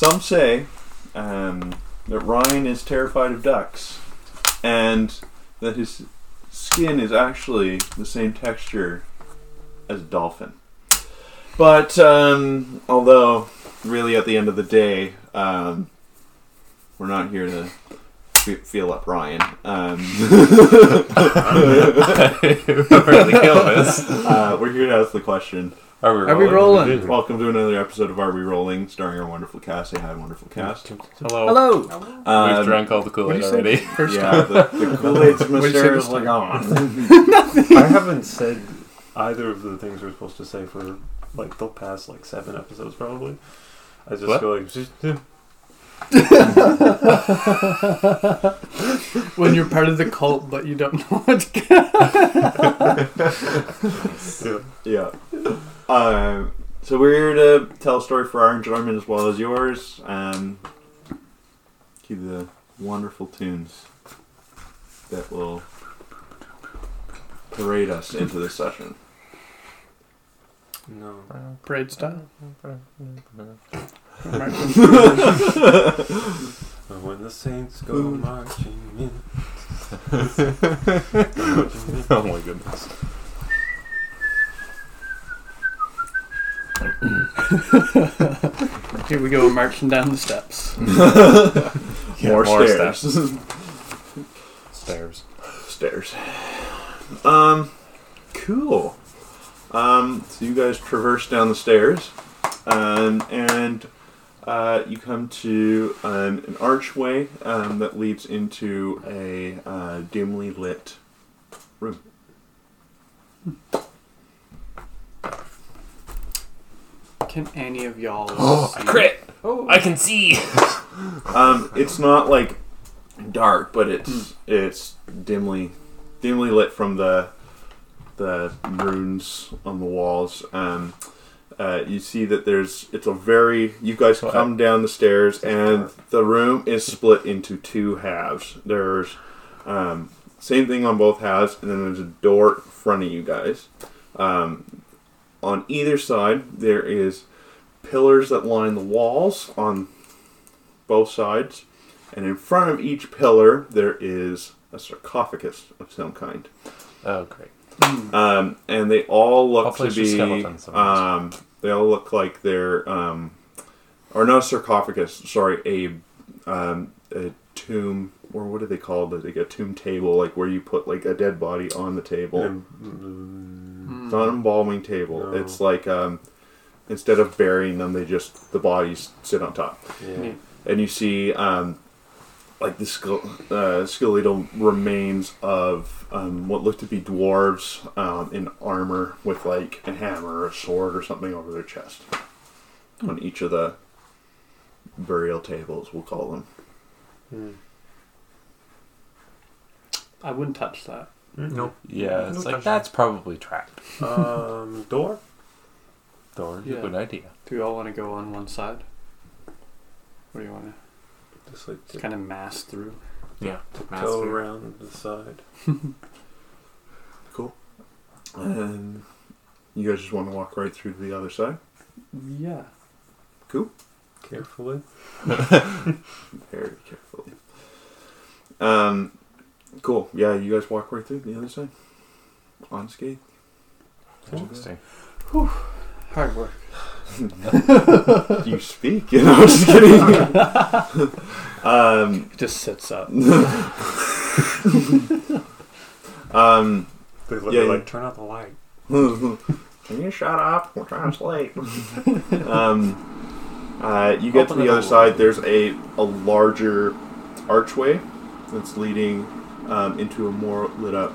some say um, that Ryan is terrified of ducks, and that his skin is actually the same texture as a dolphin. But um, although, really, at the end of the day, um, we're not here to fe- feel up Ryan. Um, uh, we're here to ask the question. Are we Are we rolling? Welcome to another episode of Are We Rolling, starring our wonderful cast. Say hi, wonderful cast. Hello. Hello. We've Um, drank all the Kool Aid What'd you say? already. First yeah, the, the Kool-Aid's What'd you say Mr. this is like on. I haven't said either of the things we're supposed to say for like the past like seven episodes probably. I just What? go like when you're part of the cult, but you don't know what. yeah. Yeah. Um, so we're here to tell a story for our enjoyment as well as yours. Um, cue the wonderful tunes that will parade us into this session. No. Parade style. When the saints go marching in. oh my goodness. Here we go, marching down the steps. more, more stairs. Stairs. stairs. Um, cool. Um, so you guys traverse down the stairs, um, and uh, you come to um, an archway um, that leads into a uh, dimly lit room. Can any of y'all? Oh, see? I crit! Oh, I can see! Um, it's not like dark, but it's it's dimly dimly lit from the the runes on the walls. Um, uh, you see that there's it's a very you guys So, uh, come down the stairs and the room is split into two halves. There's um, same thing on both halves, and then there's a door in front of you guys. Um, on either side, there is pillars that line the walls on both sides, and in front of each pillar there is a sarcophagus of some kind. Oh, great. Um, and they all look Hopefully to be. Um, they all look like they're um, or not a sarcophagus, sorry, a um, a tomb or what do they call it? Like a tomb table, like where you put like a dead body on the table. And, mm, It's not an embalming table. No. It's like um, instead of burying them, they just the bodies sit on top yeah. and you see um, like the ske- uh, skeletal remains of um, what look to be dwarves um, in armor with like a hammer or a sword or something over their chest on each of the burial tables, we'll call them. Mm. I wouldn't touch that. Nope. Yeah, it's like touch. that's probably trapped. Um, door. Door, Yeah. good idea. Do we all want to go on one side? What do you want to? Just like to to kind of mass through? Yeah. go around the side. Cool. And you guys just want to walk right through to the other side? Yeah. Cool. Carefully. Very carefully. Um, cool. Yeah, you guys walk right through the other side. On Unscathed. Interesting. Hard work. you speak. You know, I'm just kidding. um, just sits up. um, They look Yeah, like turn out the light. can you shut up? We're trying to sleep. um, uh, you get Open to the other up. side. There's a a larger archway that's leading um, into a more lit up.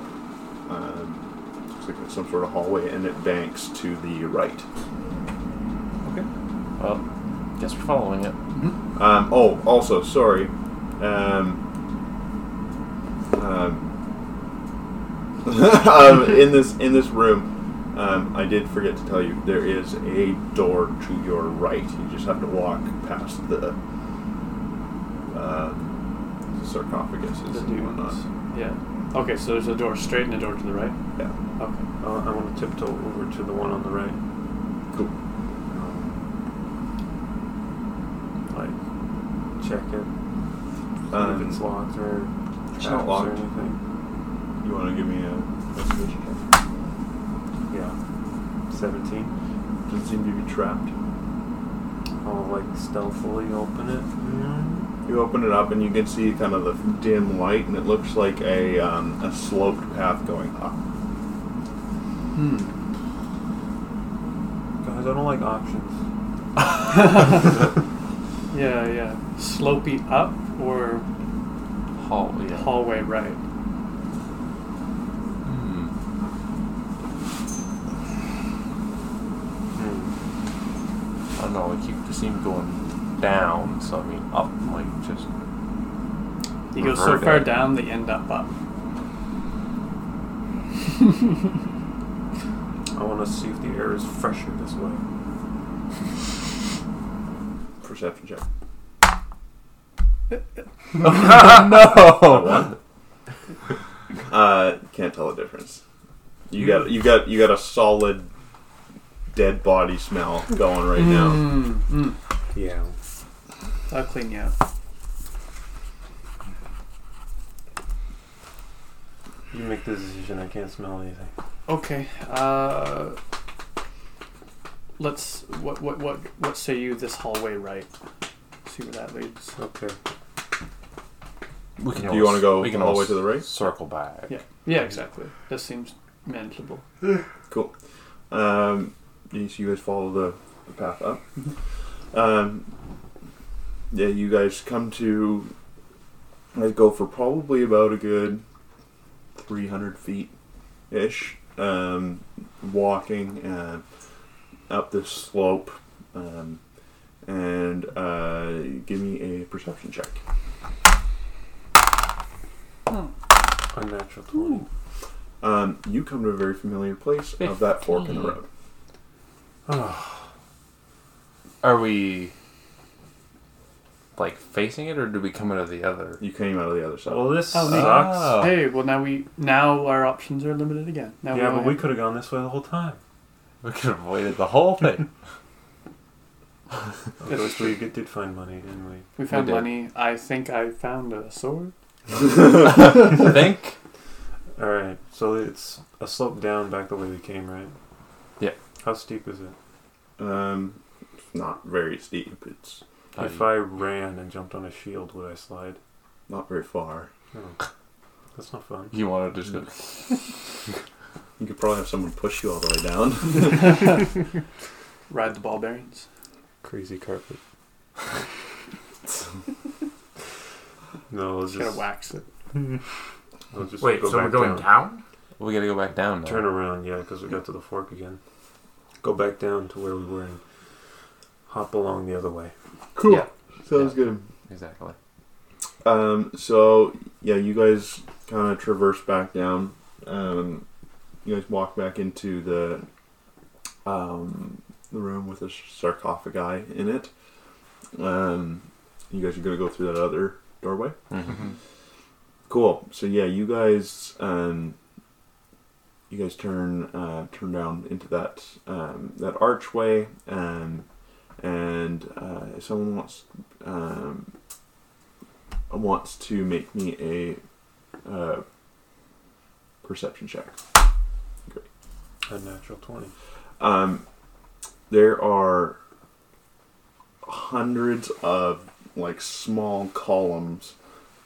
Um, looks like some sort of hallway, and it banks to the right. Okay. Well, guess we're following it. Um, oh, also, sorry. Um, um, um, in this in this room, um, I did forget to tell you there is a door to your right. You just have to walk past the uh, sarcophagus and whatnot. Dunes. Yeah. Okay, so there's a door straight and a door to the right. Yeah, Okay. Uh, I want to tiptoe over to the one on the right. cool. Like check it. Um, if it's locked or it's traps not or anything. You want to give me a investigation check? Yeah. 17. Doesn't seem to be trapped. I'll like stealthily open it. Mm. You open it up and you can see kind of the dim light, and it looks like a um, a sloped path going up. Hmm. Guys, I don't like options. Yeah, yeah. Slopey up or Hall, yeah. hallway right? Hmm. Hmm. I don't know. We keep the seam going down, so I mean, up might just. You go so far it. down, they end up up. I want to see if the air is fresher this way. Perception check. no. Uh, can't tell the difference. You got you got you got a solid dead body smell going right now. Mm, mm. Yeah. I'll clean you up. You make the decision. I can't smell anything. Okay. Uh, let's. What what what what say you? This hallway right. See where that leads. Okay. We can Do you want to go we can all the way to the right? Circle back. Yeah. Yeah. Exactly. This seems manageable. Cool. Um, you, so you guys follow the, the path up. Um, yeah, you guys come to. I go for probably about a good three hundred feet ish. Um, walking uh, up this slope, um, and uh, give me a perception check. Unnatural 20. Um, you come to a very familiar place of that fork in the road. Oh, Are we like facing it, or do we come out of the other? You came out of the other side. well, this Oh, neat. sucks. Oh. Hey, well now we now our options are limited again. Now yeah, we but we could have gone this way the whole time. We could have avoided the whole thing. At least we get- did find money, didn't we? we found did. money. I think I found a sword. I think. All right. So it's a slope down back the way we came, right? Yeah. How steep is it? Um, it's not very steep. It's if I ran and jumped on a shield, would I slide? not very far. Oh, that's not fun. you want to just go. You could probably have someone push you all the way down. Ride the ball bearings. Crazy carpet. no, let's Just gotta wax it. just Wait, so we're going down. down? We gotta go back down now. Turn around, yeah, because we got to the fork again. Go back down to where we were and hop along the other way. Cool. Yeah. Sounds Yeah. good. Exactly. Um, so yeah, you guys kind of traverse back down. Um, you guys walk back into the um, the room with the sarcophagi in it. Um, you guys are gonna go through that other doorway. Mm-hmm. Cool. So yeah, you guys, um, you guys turn uh, turn down into that um, that archway, um, and uh, if someone wants um, wants to make me a uh, perception check. A natural 20. Um, there are hundreds of like small columns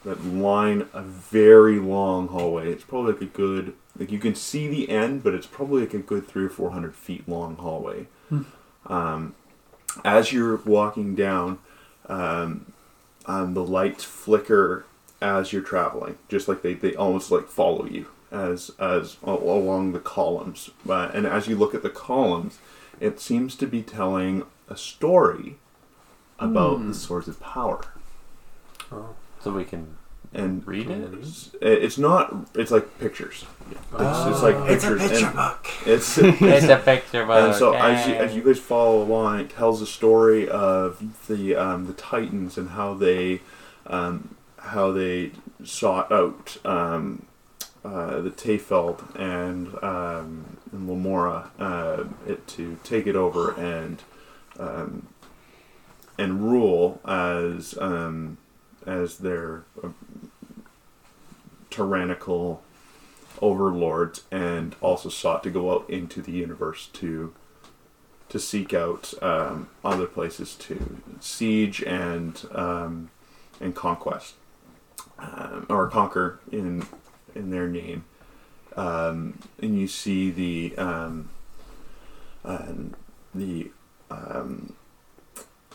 that line a very long hallway. It's probably like a good like you can see the end, but it's probably like a good three or four hundred feet long hallway. Hmm. Um, as you're walking down, um, um, the lights flicker as you're traveling, just like they, they almost like follow you as as along the columns. Uh, and as you look at the columns, it seems to be telling a story about Hmm. the source of power. Oh. So we can And read it. it's, it's not. It's like pictures. It's, it's like It's a picture and book. It's it's a picture book. and so as you, as you guys follow along, it tells the story of the um, the Titans and how they um, how they sought out um, uh, the Tayfeld and um, and Lamora uh, it, to take it over and um, and rule as um, as their uh, tyrannical overlords, and also sought to go out into the universe to to seek out um, other places to siege and um, and conquest um, or conquer in in their name. Um, and you see the um, um, the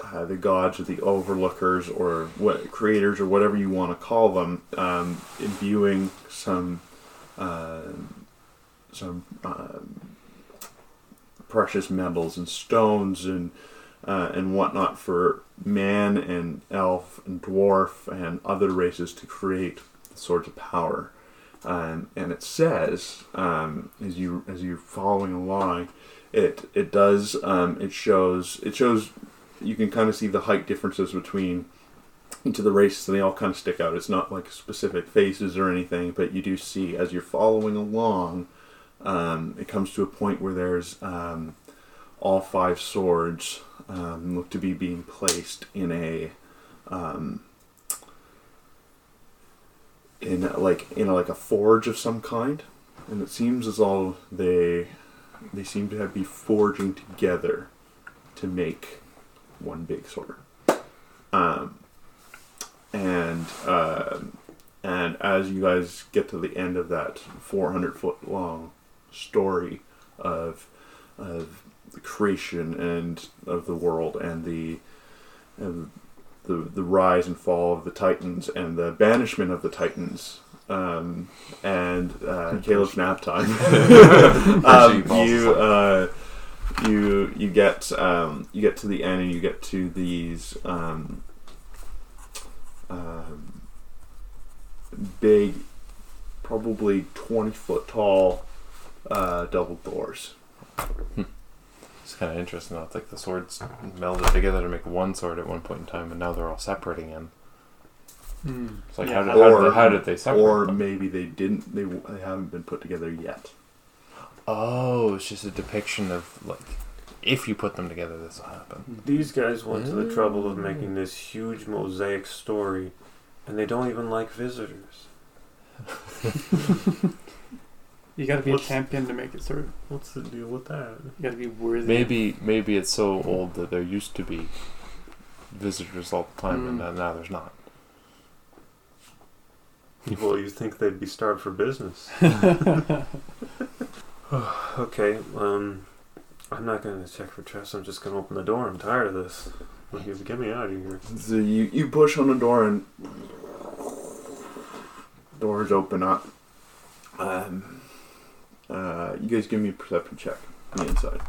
uh, the gods or the overlookers or what creators or whatever you want to call them um, imbuing some uh, some um, precious metals and stones and uh, and whatnot for man and elf and dwarf and other races to create the swords of power. Um, and it says um, as you as you're following along, it it does um, it shows it shows you can kind of see the height differences between of the races and they all kind of stick out. It's not like specific faces or anything, but you do see as you're following along, um, it comes to a point where there's um, all five swords um, look to be being placed in a um, in like in a, like a forge of some kind, and it seems as though they they seem to have be forging together to make one big sword. Um, and uh, and as you guys get to the end of that 400 foot long story of of the creation and of the world and the and the the rise and fall of the Titans and the banishment of the Titans um, and uh, Caleb's nap time. um, you uh, you you get um, you get to the end and you get to these um, um, big, probably twenty foot tall uh, double doors. It's kind of interesting. Though. It's like the swords melded together to make one sword at one point in time, and now they're all separating again. Hmm. It's like Yeah. how, did, how, Or- did, how did they separate? Or them? maybe they didn't. They, they haven't been put together yet. Oh, it's just a depiction of like if you put them together, this will happen. These guys went to the trouble of Mm. making this huge mosaic story, and they don't even like visitors. You gotta be What's- a champion to make it through. What's the deal with that? You gotta be worthy. Maybe maybe it's so old that there used to be visitors all the time, and Mm. now, now there's not. well, you think they'd be starved for business. okay, um, I'm not gonna check for chests. I'm just gonna open the door. I'm tired of this. Like, you- Get me out of here. So you, you push on the door and doors open up. Um, uh, you guys give me a perception check on the inside.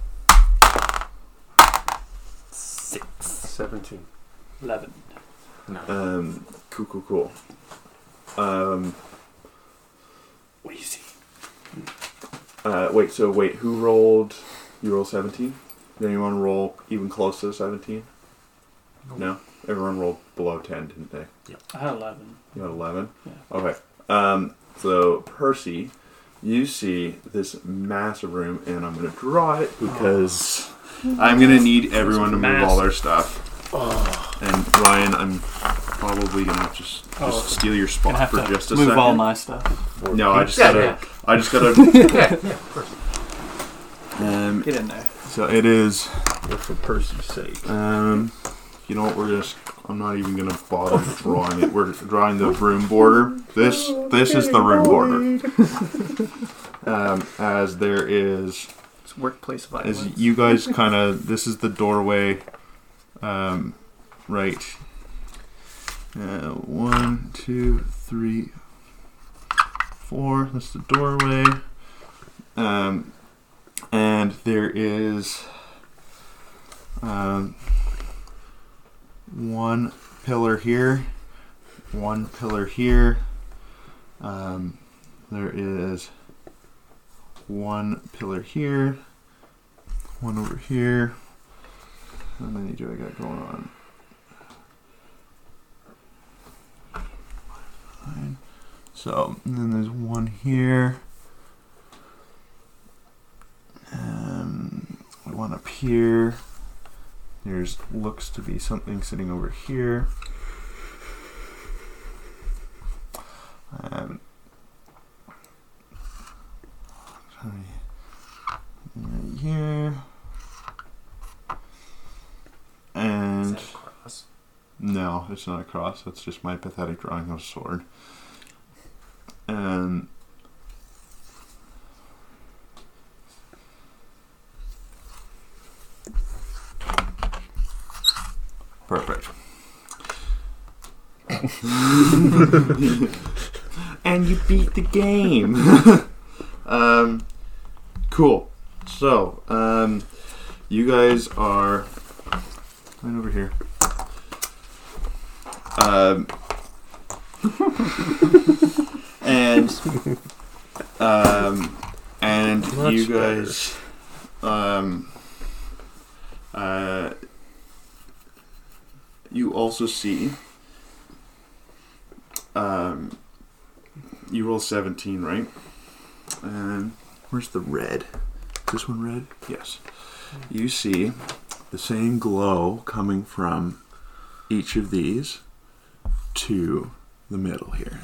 Six. Seventeen. Eleven. Um, cool, cool, cool. Um, What do you see? Uh, wait, so wait, who rolled? You rolled 17? Did anyone roll even close to 17? No? Everyone rolled below 10, didn't they? I had eleven. You had 11? Yeah. Okay. Um, so, Percy, you see this massive room, and I'm going to draw it because I'm going to need everyone to move all their stuff. And Ryan, I'm probably going to just, just Oh. steal your spot have for to just a move second. all my stuff. no, I just Yeah, gotta. yeah. I just gotta. yeah, yeah, of course. um, Get in there. so it is. For Percy's sake. Um, you know what? We're just. I'm not even gonna bother drawing it. We're drawing the room border. This. This is the room border. Um, as there is, It's workplace violence. as you guys kind of. This is the doorway. Um, right. Uh, one, two, three, four. That's the doorway. Um, and there is um, one pillar here, one pillar here. Um, there is one pillar here, one over here. How many do I got going on? So, and then there's one here. Um, one up here. There's looks to be something sitting over here. Um, sorry. Right here. And no, it's not a cross. That's just my pathetic drawing of a sword. And perfect. and you beat the game. um, cool. So, um, you guys are right over here. Um, and um, and Much you guys um, uh, you also see um, you roll 17 right? And where's the red? Is this one red? Yes. You see the same glow coming from each of these to the middle here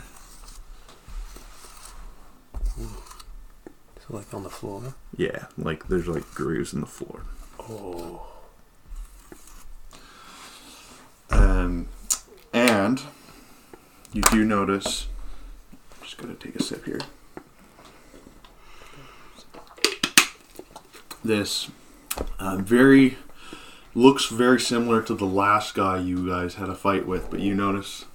So like on the floor. yeah like there's like grooves in the floor Oh. Um, and you do notice. I'm just gonna take a sip here. This uh, very looks very similar to the last guy you guys had a fight with, but you notice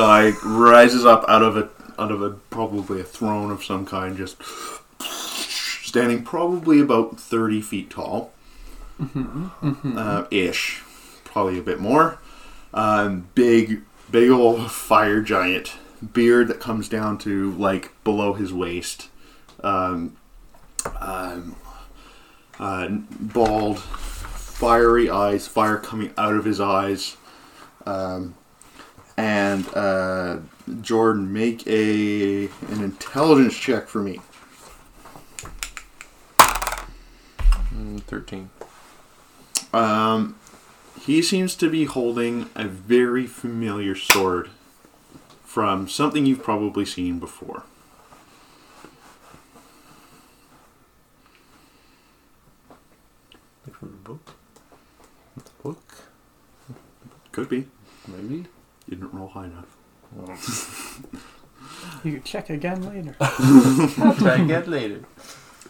guy rises up out of a out of a probably a throne of some kind, just standing probably about thirty feet tall uh, ish, probably a bit more. Um, big, big old fire giant beard that comes down to like below his waist. Um, um, uh, bald, fiery eyes, fire coming out of his eyes. Um, and uh, Jordan, make a an intelligence check for me. Mm, Thirteen. Um, he seems to be holding a very familiar sword from something you've probably seen before. From the book. Book. Could be. Maybe. You didn't roll high enough. You can check again later. I'll try again later.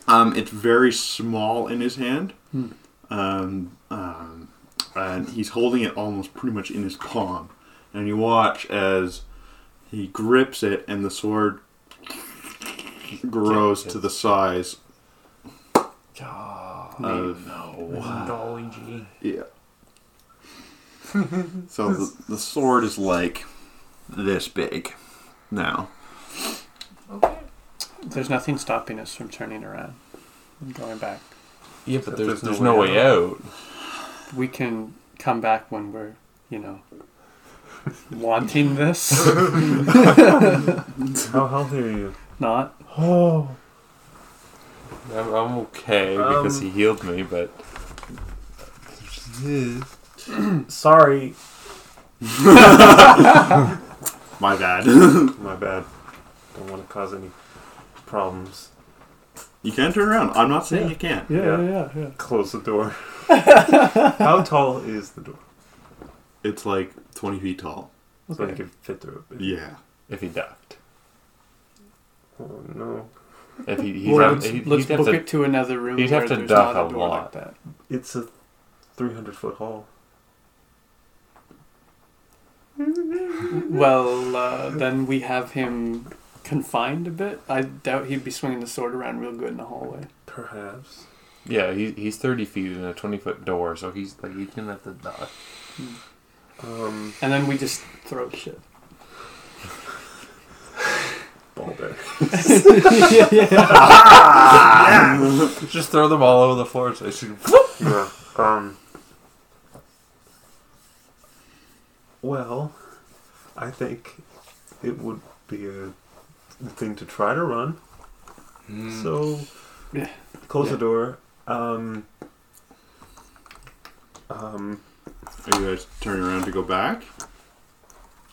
Um, it's very small in his hand. Hmm. Um, um, and he's holding it almost pretty much in his palm. And you watch as he grips it, and the sword grows to the size of Dolly G. Yeah. so the, the sword is like this big now. Okay. There's nothing stopping us from turning around and going back. Yeah, but there's, there's there's no no way way out. We can come back when we're, you know, wanting this. How healthy are you? Not. Oh. I'm, I'm okay because Um, he healed me, but Sorry. My bad. My bad. Don't want to cause any problems. you can turn around. I'm not saying Yeah. you can't. Yeah, Yeah. yeah, yeah. yeah. Close the door. How tall is the door? It's like 20 feet tall. So I Okay. could fit through it. Yeah. if he ducked, Oh no. if he he'd Or have, let's, he'd, let's he'd have book to, it to another room he'd have where to there's duck not a a door lot. like that. It's a 300 foot hall. Well, uh, then we have him confined a bit. I doubt he'd be swinging the sword around real good in the hallway. Perhaps. yeah, he, he's thirty feet in a twenty foot door, so he's like he's gonna have to duck. Um, And then we just throw shit. ball bear. yeah, yeah. Just throw them all over the floor so they should. yeah. Um. Well, I think it would be a thing to try to run. So, Yeah. close Yeah. the door. Um. Um. Are you guys turning around to go back?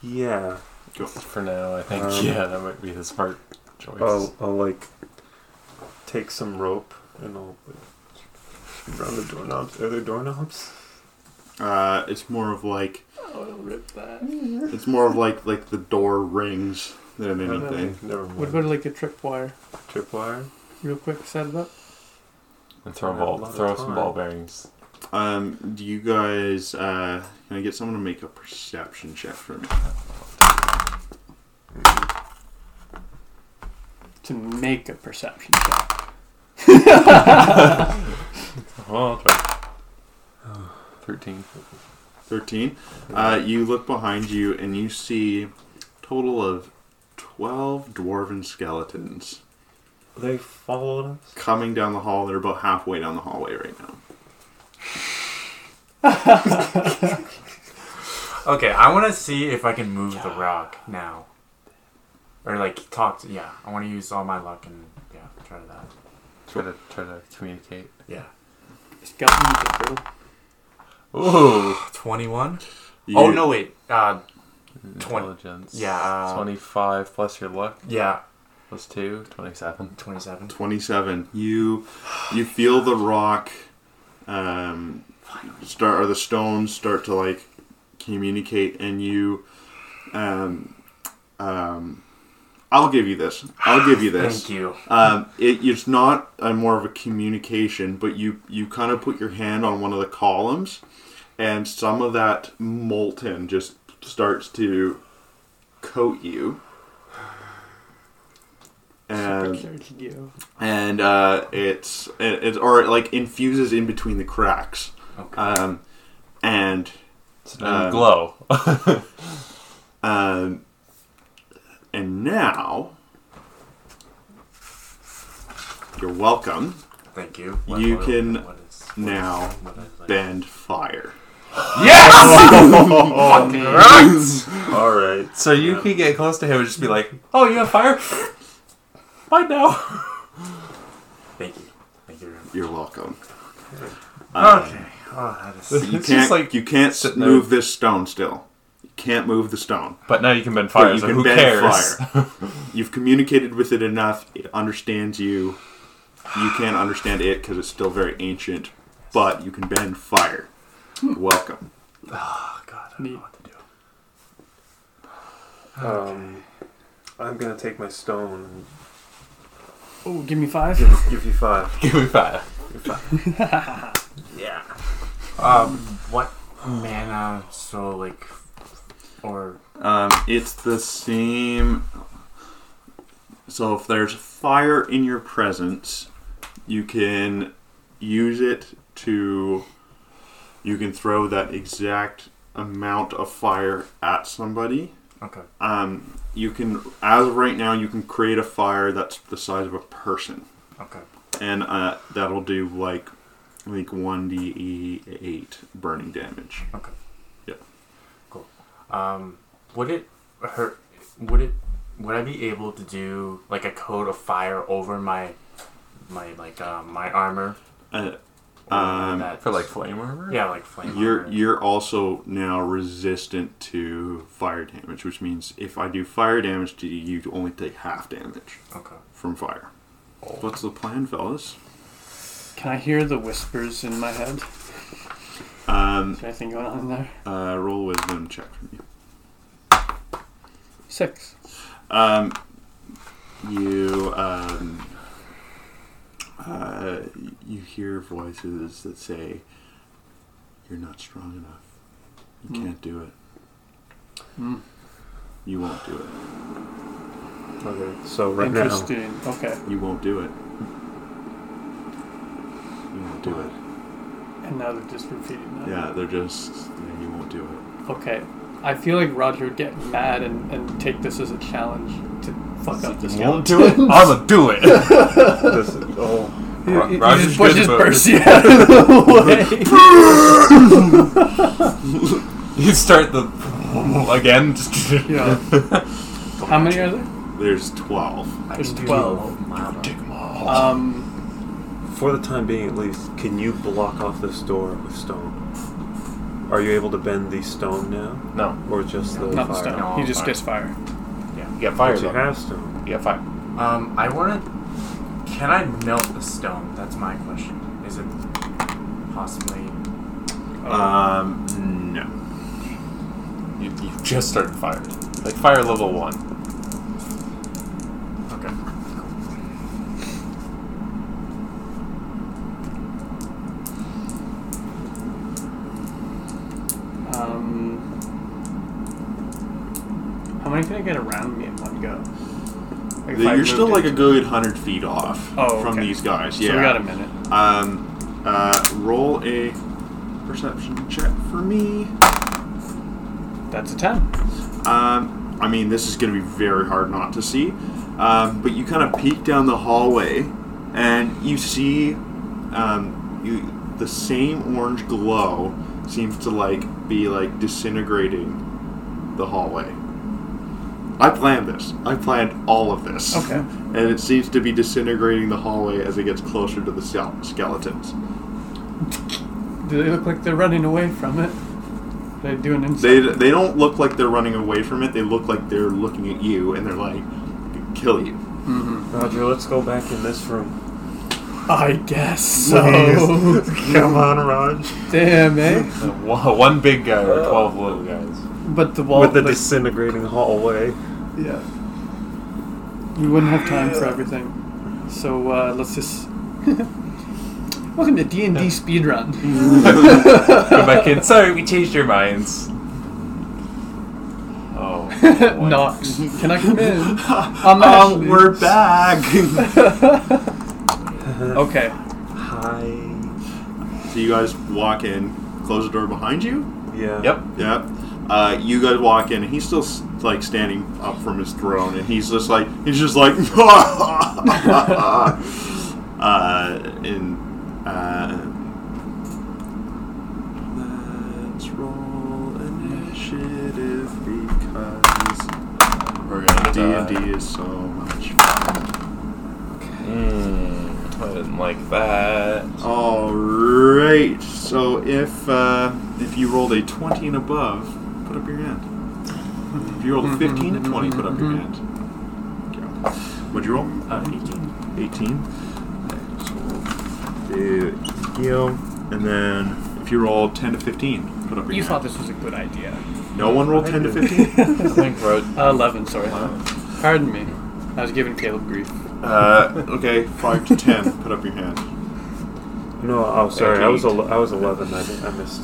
Yeah. Go. For now, I think Um, yeah, that might be the smart choice. I'll, I'll like take some rope and I'll like, around the doorknobs. Are there doorknobs? Uh, it's more of like Oh, I'll rip that. it's more of like like the door rings than anything. Never mind. What about like a tripwire? tripwire? Real quick, set it up. and throw a ball, throw some ball bearings. Um, do you guys uh, can I get someone to make a perception check for me? To make a perception check. Well, I'll try. Thirteen. Thirteen. Uh, you look behind you and you see a total of twelve dwarven skeletons They followed us. coming down the hall. They're about halfway down the hallway right now. Okay, I want to see if I can move the rock now. Or like talk to yeah. I want to use all my luck and yeah, try that. Try to try to communicate. Yeah. Skeleton turtle. Ooh. Twenty-one. You, Oh no, wait. Uh, Twen- Intelligence. yeah, uh, Twenty-five plus your luck yeah, plus two. Twenty-seven. twenty-seven. 27 you you feel the rock um, start or the stones start to like communicate and you um, um, i'll give you this i'll give you this Thank you. um, it, it's not a more of a communication but you you kind of put your hand on one of the columns and some of that molten just starts to coat you and Supercharged you. and uh, it's it, it's or it like infuses in between the cracks, Okay. um, and So now you Um, glow. um, and now you're welcome. Thank you. you can what is, now what is, like- bend fire. Yes. All right. so you can get close to him and just be like, "Oh, you have fire? Fine now." Thank you. Thank you. very much. You're welcome. Um, Okay. Oh, that is. You can't just like you can't sitting there. move this stone still. You can't move the stone. But now you can bend fire. But you so can who bend cares? fire. You've communicated with it enough. It understands you. You can't understand it because it's still very ancient, but you can bend fire. Welcome. Oh God. I don't know what to do. Um, I'm gonna take my stone and Oh, give me five. give, me give you five. Give me five. Yeah. Um. What mana? So like, or Um, it's the same. So if there's fire in your presence, you can use it to. You can throw that exact amount of fire at somebody. okay. Um, you can, as of right now, you can create a fire that's the size of a person, Okay. and uh, that'll do like, like one d eight burning damage. Okay. Yeah. Cool. Um, would it hurt? Would it? Would I be able to do like a coat of fire over my, my like uh, my armor? Uh, Um, that- For like flame armor? yeah, like flame You're armor. you're also now resistant to fire damage, which means if I do fire damage to you, you only take half damage okay. from fire. What's the plan, fellas? Can I hear the whispers in my head? Um, Is there anything going on in there? uh, roll wisdom check for me. Six. Um, you um, uh, you hear voices that say, "You're not strong enough. You Hmm. can't do it. Hmm. You won't do it. Okay. So right now, Interesting. Okay. You won't do it. You won't do it." And now they're just repeating that. Yeah, they're just yeah, you won't do it. Okay. I feel like Roger would get mad and, and take this as a challenge to fuck up the Won't do it. I'ma do it. this is, oh, He, Ro- he- he Roger's just pushes Percy out of the way. you start the again. Yeah. How many are there? There's twelve. There's twelve. Take 'em all. Um, for the time being, at least, can you block off this door with stone? Are you able to bend the stone now, No. or just the Not the fire? stone. No, he just fire. gets fire. Yeah. You got fire But you though. have stone. You got fire. Um, I want to. Can I melt the stone? That's my question. Is it possibly? Um, no. You, you just started fire. Like fire level one. How many can I get around me in one go? Like You're still like a good hundred feet off Oh, from okay. these guys. So Yeah. we got a minute. Um, uh, roll a perception check for me. That's a ten. Um, I mean, this is going to be very hard not to see. Um, but you kind of peek down the hallway, and you see um, you, the same orange glow seems to like be like disintegrating the hallway. I planned this. I planned all of this. Okay. And it seems to be disintegrating the hallway as it gets closer to the skeletons. Do they look like they're running away from it? They do an inside. They, they don't look like they're running away from it. They look like they're looking at you and they're like, kill you. hmm Roger, let's go back in this room. I guess so. Come on, Raj. Damn, eh? One one big guy or twelve little guys. But the wall. With the like- disintegrating hallway. yeah. We wouldn't have time for everything. So uh, let's just. Welcome to D and D speedrun. Go back in. Sorry, we changed your minds. Oh. boy. Knox, can I come in? I'm Oh, we're back. Okay. Hi. so you guys walk in, close the door behind you. Yeah. Yep. Yep. Uh, you guys walk in, and he's still like standing up from his throne, and he's just like he's just like, uh, and uh, let's roll initiative because We're gonna D and D is so much fun. Mm, I didn't like that. All right. So if uh, if you rolled a twenty and above, put up your hand. If you rolled a fifteen and twenty, put up your hand. Okay. What'd you roll? Uh, 18. Eighteen. Okay, so we'll do you, and then if you roll ten to fifteen, put up your hand. You hand. thought this was a good idea. no one rolled ten to fifteen. I think Rod. Uh, Eleven, sorry. Pardon me. I was giving Caleb grief. Uh, okay, five to ten, put up your hand. No, oh, sorry. I was Eight. el- I was 11. I, I missed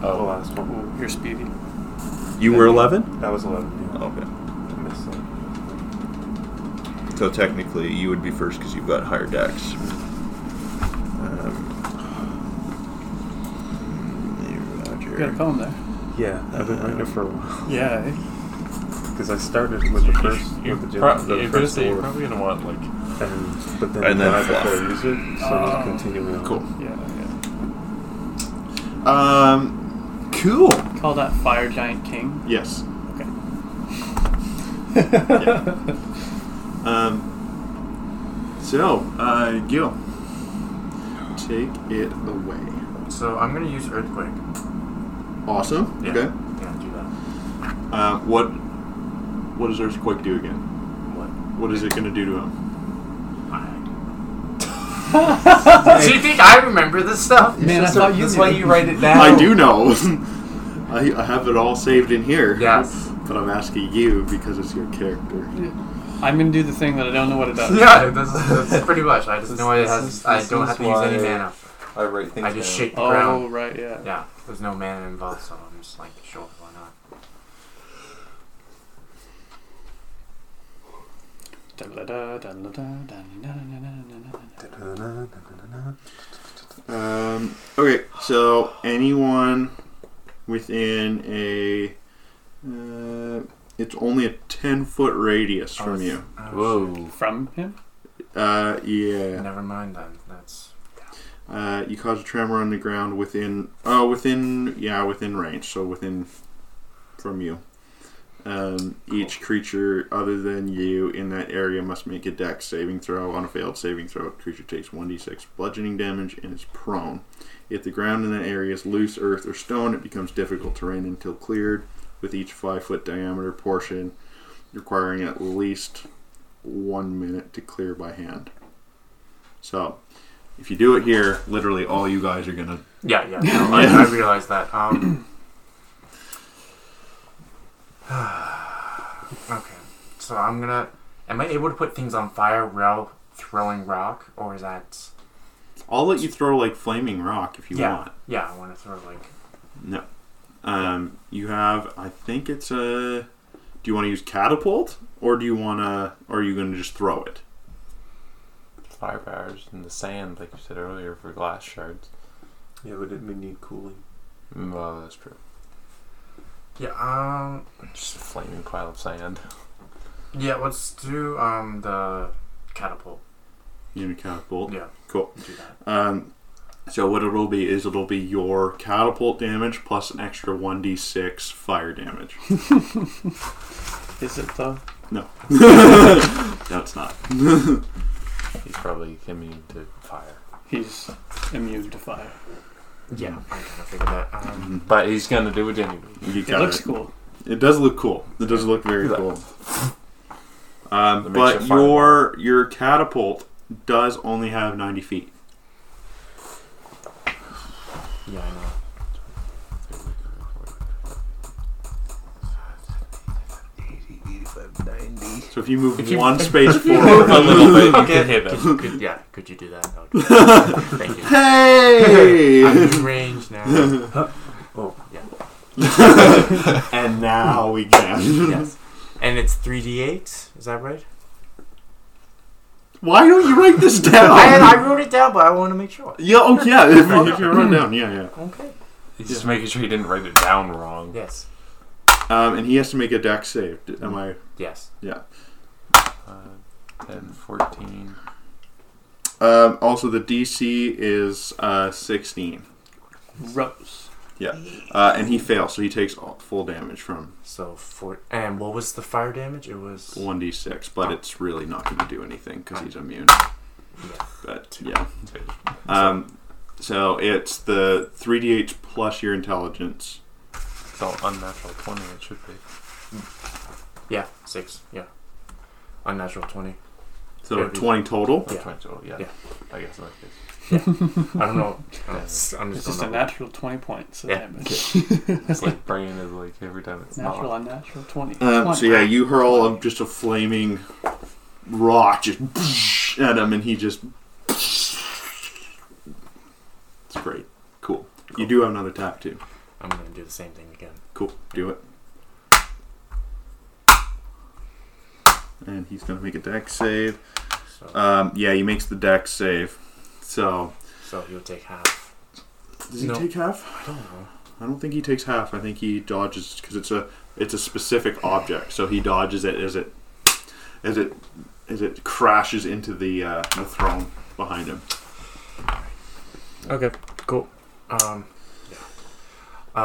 the Oh. last one. Ooh, you're speedy. You were eleven. That was 11. Yeah. Okay. I missed that. So technically, you would be first because you've got higher dex. Um, You got a poem there. Yeah, I've been writing it for a while. Yeah. eh? Because I started with the first, You're, with the, pro- the you're first say you're probably gonna want like and but then And I then died fluff. before I used it, so Oh. I'm just continuing on. Cool. Yeah, yeah. Um, cool. Call that Fire Giant King. Yes. Okay. Um, so, uh, Gil, take it away. So I'm gonna use earthquake. Awesome. Yeah. Okay. Yeah, do that. Uh, what what does Earthquake do again? What? What is it going to do to him? Do you think I remember this stuff? Man, I thought you That's knew. why you write it down. I do know. I, I have it all saved in here. Yes. But I'm asking you because it's your character. I'm gonna do the thing that I don't know what it does. Yeah, that's, that's pretty much. I just know it this has. is- I don't is have to use any mana. I write things I just down. shake the Oh ground. right, yeah. Yeah, there's no mana involved, so I'm just like, sure, why not? Da-da-da, da-da-da, da-da-da-da-da-da-da-da. Um, okay, so anyone within a. Uh, it's only a 10 foot radius from Oh, you. oh, Whoa. From him? Uh, yeah. Never mind then. That's. Uh, you cause a tremor on the ground within. Oh, within. Yeah, within range. So within. From you. Um, each creature other than you in that area must make a dex saving throw. On a failed saving throw, creature takes 1d6 bludgeoning damage and is prone. If the ground in that area is loose earth or stone, it becomes difficult terrain until cleared, with each 5 foot diameter portion requiring at least one minute to clear by hand. So, if you do it here, literally all you guys are gonna. Yeah, yeah. No, I, I realize that. Um, okay, so I'm gonna. Am I able to put things on fire while throwing rock, or is that? I'll let you throw like flaming rock if you yeah, want. yeah. I want to throw like. No. Um, you have. I think it's a. Do you want to use catapult, or do you want to? Or are you going to just throw it? Fire powers in the sand, like you said earlier, for glass shards. Yeah, but it may need cooling. Well, that's true. Yeah. Um. Just a flaming pile of sand. Yeah. Let's do um the catapult. You need catapult. Yeah. Cool. Do that. Um, so what it'll be is it'll be your catapult damage plus an extra one d six fire damage. Is it though? No, no, it's not. He's probably immune to fire. He's immune to fire. Yeah. I kind of figured that. Um. But he's gonna do it anyway. You It got looks it. cool. It does look cool. It does look very Look. cool. Um, That makes but you your your catapult does only have ninety feet. Yeah. I know. So if you move If you- one space For forward, a little bit, you Okay. can hit him. Could, yeah. Could you do that? That would be- Thank you. hey! I'm in range now. Oh, Yeah. and now we can. yes. And it's 3d8. Is that right? Why don't you write this down? I, I wrote it down, but I want to make sure. yeah, oh yeah. If, if you run down, yeah, yeah. Okay. He's just making sure he didn't write it down wrong. Yes. Um, and he has to make a dex save. D- Am I? Yes. Yeah. Uh, 10, 14. Um, also, the DC is uh, 16. Rose. Uh, and he fails, so he takes all, full damage from So four. And what was the fire damage? It was. 1d6, but it's really not going to do anything because he's immune. Yeah. But yeah. Um, so it's the 3d8 plus your intelligence. So unnatural 20 it should be. Yeah. Six. Yeah. Unnatural 20. So Yeah. 20 total. Or Yeah. 20 total, yeah. Yeah. I guess in that case. I don't know. Yeah. I'm just, It's just just a natural 20 points of Yeah. damage. It's like brain is like every time it's Natural, not. unnatural 20. Um, 20. so yeah, you hurl a, just a flaming rock just at him, and he just. It's great. Cool. You do have another tap too. I'm gonna do the same thing again. Cool. Do it. And he's gonna make a dex save. So, Um, yeah, he makes the dex save. So so he'll take half. does he No. take half? I don't know. I don't think he takes half. I think he dodges because it's a it's a specific object. So he dodges it as it as it as it crashes into the uh, the throne behind him. Okay. Cool. Um. Yeah.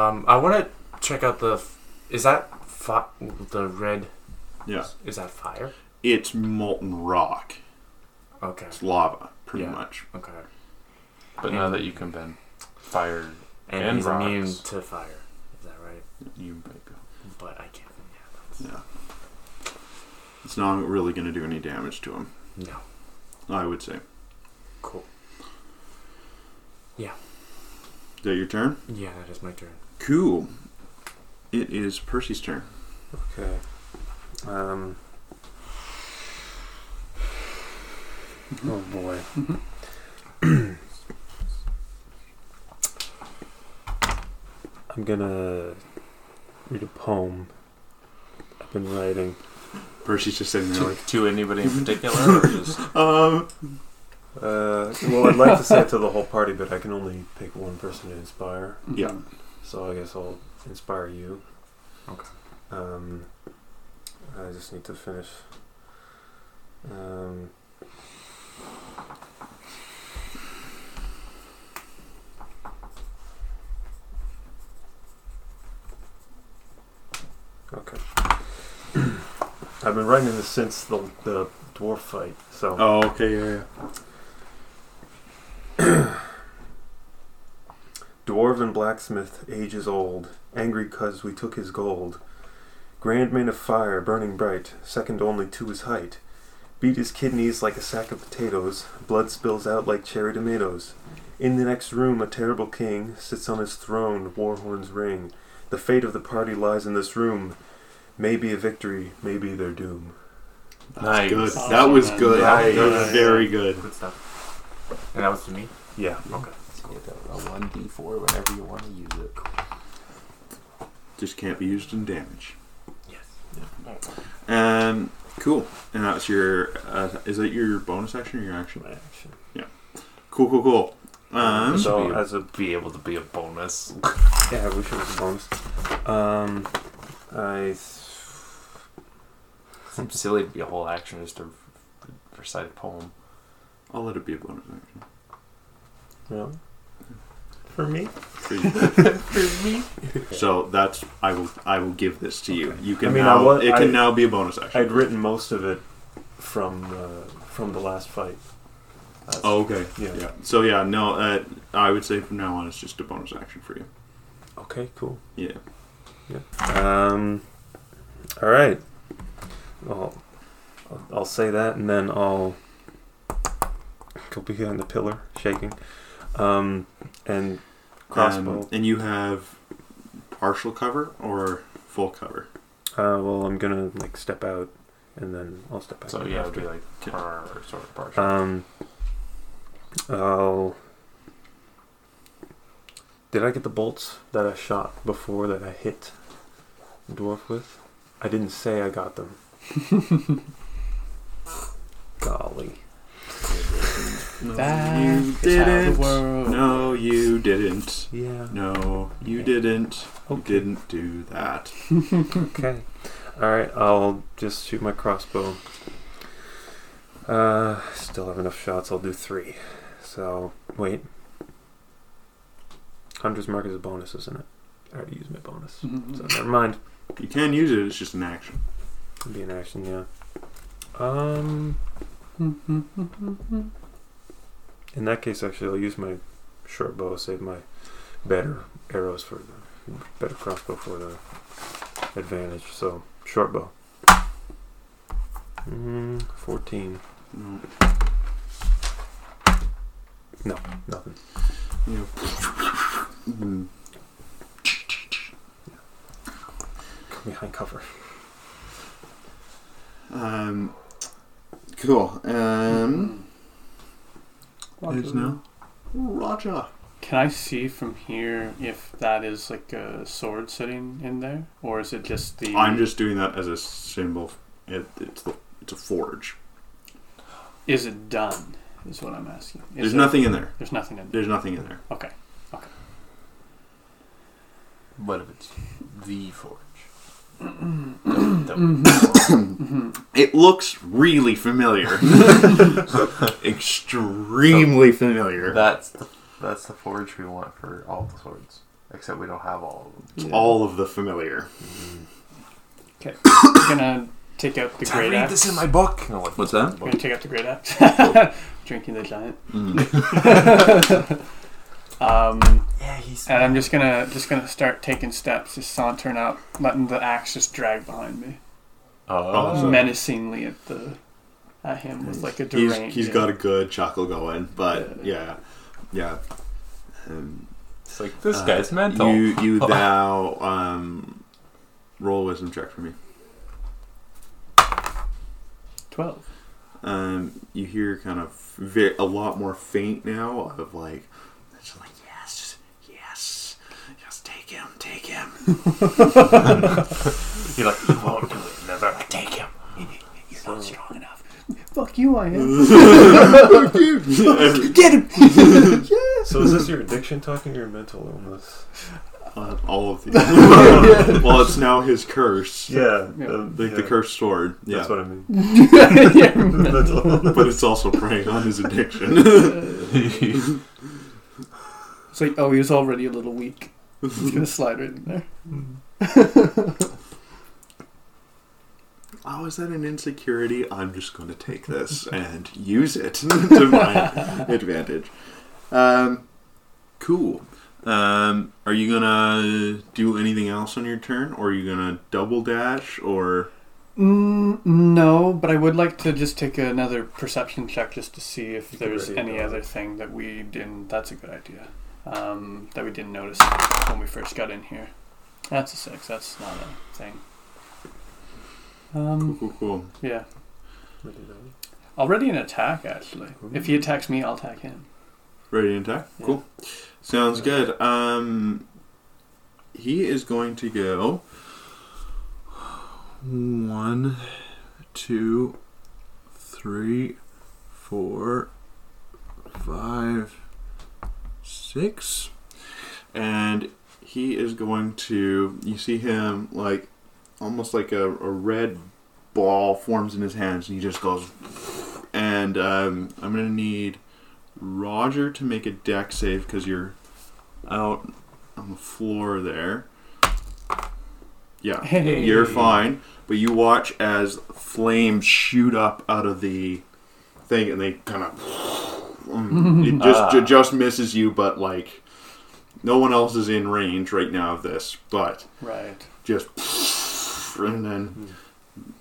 Um. I want to check out the. f- Is that fi- the red? Yeah, Is that fire? it's molten rock. Okay. It's lava, pretty Yeah. much. Okay. But now that you can bend fire, And, And he's immune rocks. to fire. Is that right? you might go. But I can't. Yeah. Yeah, it's not really going to do any damage to him. That's, no. I would say. Cool. Yeah. Is that your turn? Yeah, that is my turn. Cool. It is Percy's turn. Okay. Um. Oh boy. I'm gonna read a poem I've been writing. Percy's just sitting there To, like, to anybody in particular, or just um, Uh, well, I'd like to say it to the whole party, but I can only pick one person to inspire. yeah. So I guess I'll inspire you. Okay. Um, I just need to finish. Um, okay. I've been writing this since the the dwarf fight. So Oh, okay, yeah, yeah. Dwarven blacksmith, ages old, angry cause we took his gold. Grand man of fire, burning bright, second only to his height. Beat his kidneys like a sack of potatoes, blood spills out like cherry tomatoes. In the next room, a terrible king sits on his throne, war horns ring. The fate of the party lies in this room. Maybe a victory, maybe their doom. That's Nice. good. Oh, that was man. good. Nice. That was very good. Good stuff. And that was to me. Yeah. Okay. Get a one d four whenever you want to use it. Just can't be used in damage. Yes. Um, cool. And that's your. Uh, is that your bonus action or your action? My action. Yeah. Cool, cool, cool. Um, so would be a- as a be able to be a bonus. yeah, I wish it was a bonus. Um, I Seems silly to be a whole action just to recite a poem. I'll let it be a bonus action. well for me. For you. For me? so that's I will I will give this to you. You can I mean, now I wa- it can I- now be a bonus action. I'd written most of it from uh, from the last fight. That's- oh, okay. Yeah. Yeah. So yeah, no. Uh, I would say from now on it's just a bonus action for you. Okay. Cool. Yeah. Yeah. Um. All right. Well, I'll, I'll say that, and then I'll go behind the pillar, shaking. Um, and crossbow. Um, and you have partial cover or full cover. uh, well, I'm gonna like step out, and then I'll step back. So in yeah, it would be like Okay. par, sort of partial. Um. I'll. Did I get the bolts that I shot before that I hit the dwarf with? I didn't say I got them. Golly. No, That you is how the didn't. world No, you didn't. Yeah. No, you Okay. didn't. You Okay. didn't do that. Okay. All right. I'll just shoot my crossbow. Uh, still have enough shots. I'll do three. So wait. Hunter's mark is a bonus, isn't it? I already used my bonus. Mhm. So never mind. You can use it. It's just an action. It'll be an action, yeah. Um, in that case, actually, I'll use my short bow. Save my better arrows for the better crossbow for the advantage. So short bow. Mm, Fourteen. No. No, nothing. Mm. Come behind cover. Um. Cool. Um. Is now. Roger. Can I see from here if that is like a sword sitting in there, or is it just the? I'm just doing that as a symbol. It, it's the, it's a forge. Is it done? Is what I'm asking. Is There's it- nothing in there. There's nothing in there. There's nothing in there. Okay. What if it's the forge? Mm-hmm. It looks really familiar. Extremely familiar. That's the that's the forge we want for all the swords. Except we don't have all of them. Yeah. All of the familiar. Okay. I'm gonna take out the Did I great read axe. this in my book? No, like, What's that? I'm gonna take out the great axe. Drinking the giant. Mm. Um, Yeah, he's. and I'm just gonna just gonna start taking steps, just sauntering up, letting the axe just drag behind me, Oh, menacingly at the at him with like a He's deranged. he's yeah. got a good chuckle going, but yeah, yeah. Um, it's like this uh, guy's mental. You you thou um, roll a wisdom check for me. twelve. Um, you hear kind of ve- a lot more faint now of like, it's like yes, yes, yes, take him, take him. You're like, you won't do it. Never. I take him. He's not strong enough. Fuck you, I am. And, Get him. So is this your addiction talking or your mental illness? uh, all of these. well, it's now his curse. Yeah. Yeah. um, The, the yeah. cursed sword. Yeah. That's what I mean. Yeah. mental illness. but it's also preying on his addiction. It's like, oh, he was already a little weak. He's gonna slide right in there. oh, "Oh, is that an insecurity? I'm just going to take this and use it to my advantage." Um, cool. Um, are you gonna do anything else on your turn, or are you gonna double dash, or Mm, no, but I would like to just take another perception check just to see if You there's any other thing that we didn't. That's a good idea. Um, that we didn't notice when we first got in here. That's a six. That's not a thing. Um, cool, cool? yeah. Already an attack, actually. If he attacks me, I'll attack him. Ready to attack? Yeah. Cool. Sounds good. Um, he is going to go one, two, three, four, five, six, and he is going to. You see him like almost like a, a red ball forms in his hands, and he just goes. And um, I'm gonna need Roger to make a dex save because you're out on the floor there. Yeah, Hey. you're fine. But you watch as flames shoot up out of the thing, and they kind of it just ju- just misses you, but like no one else is in range right now of this. But Right. just and then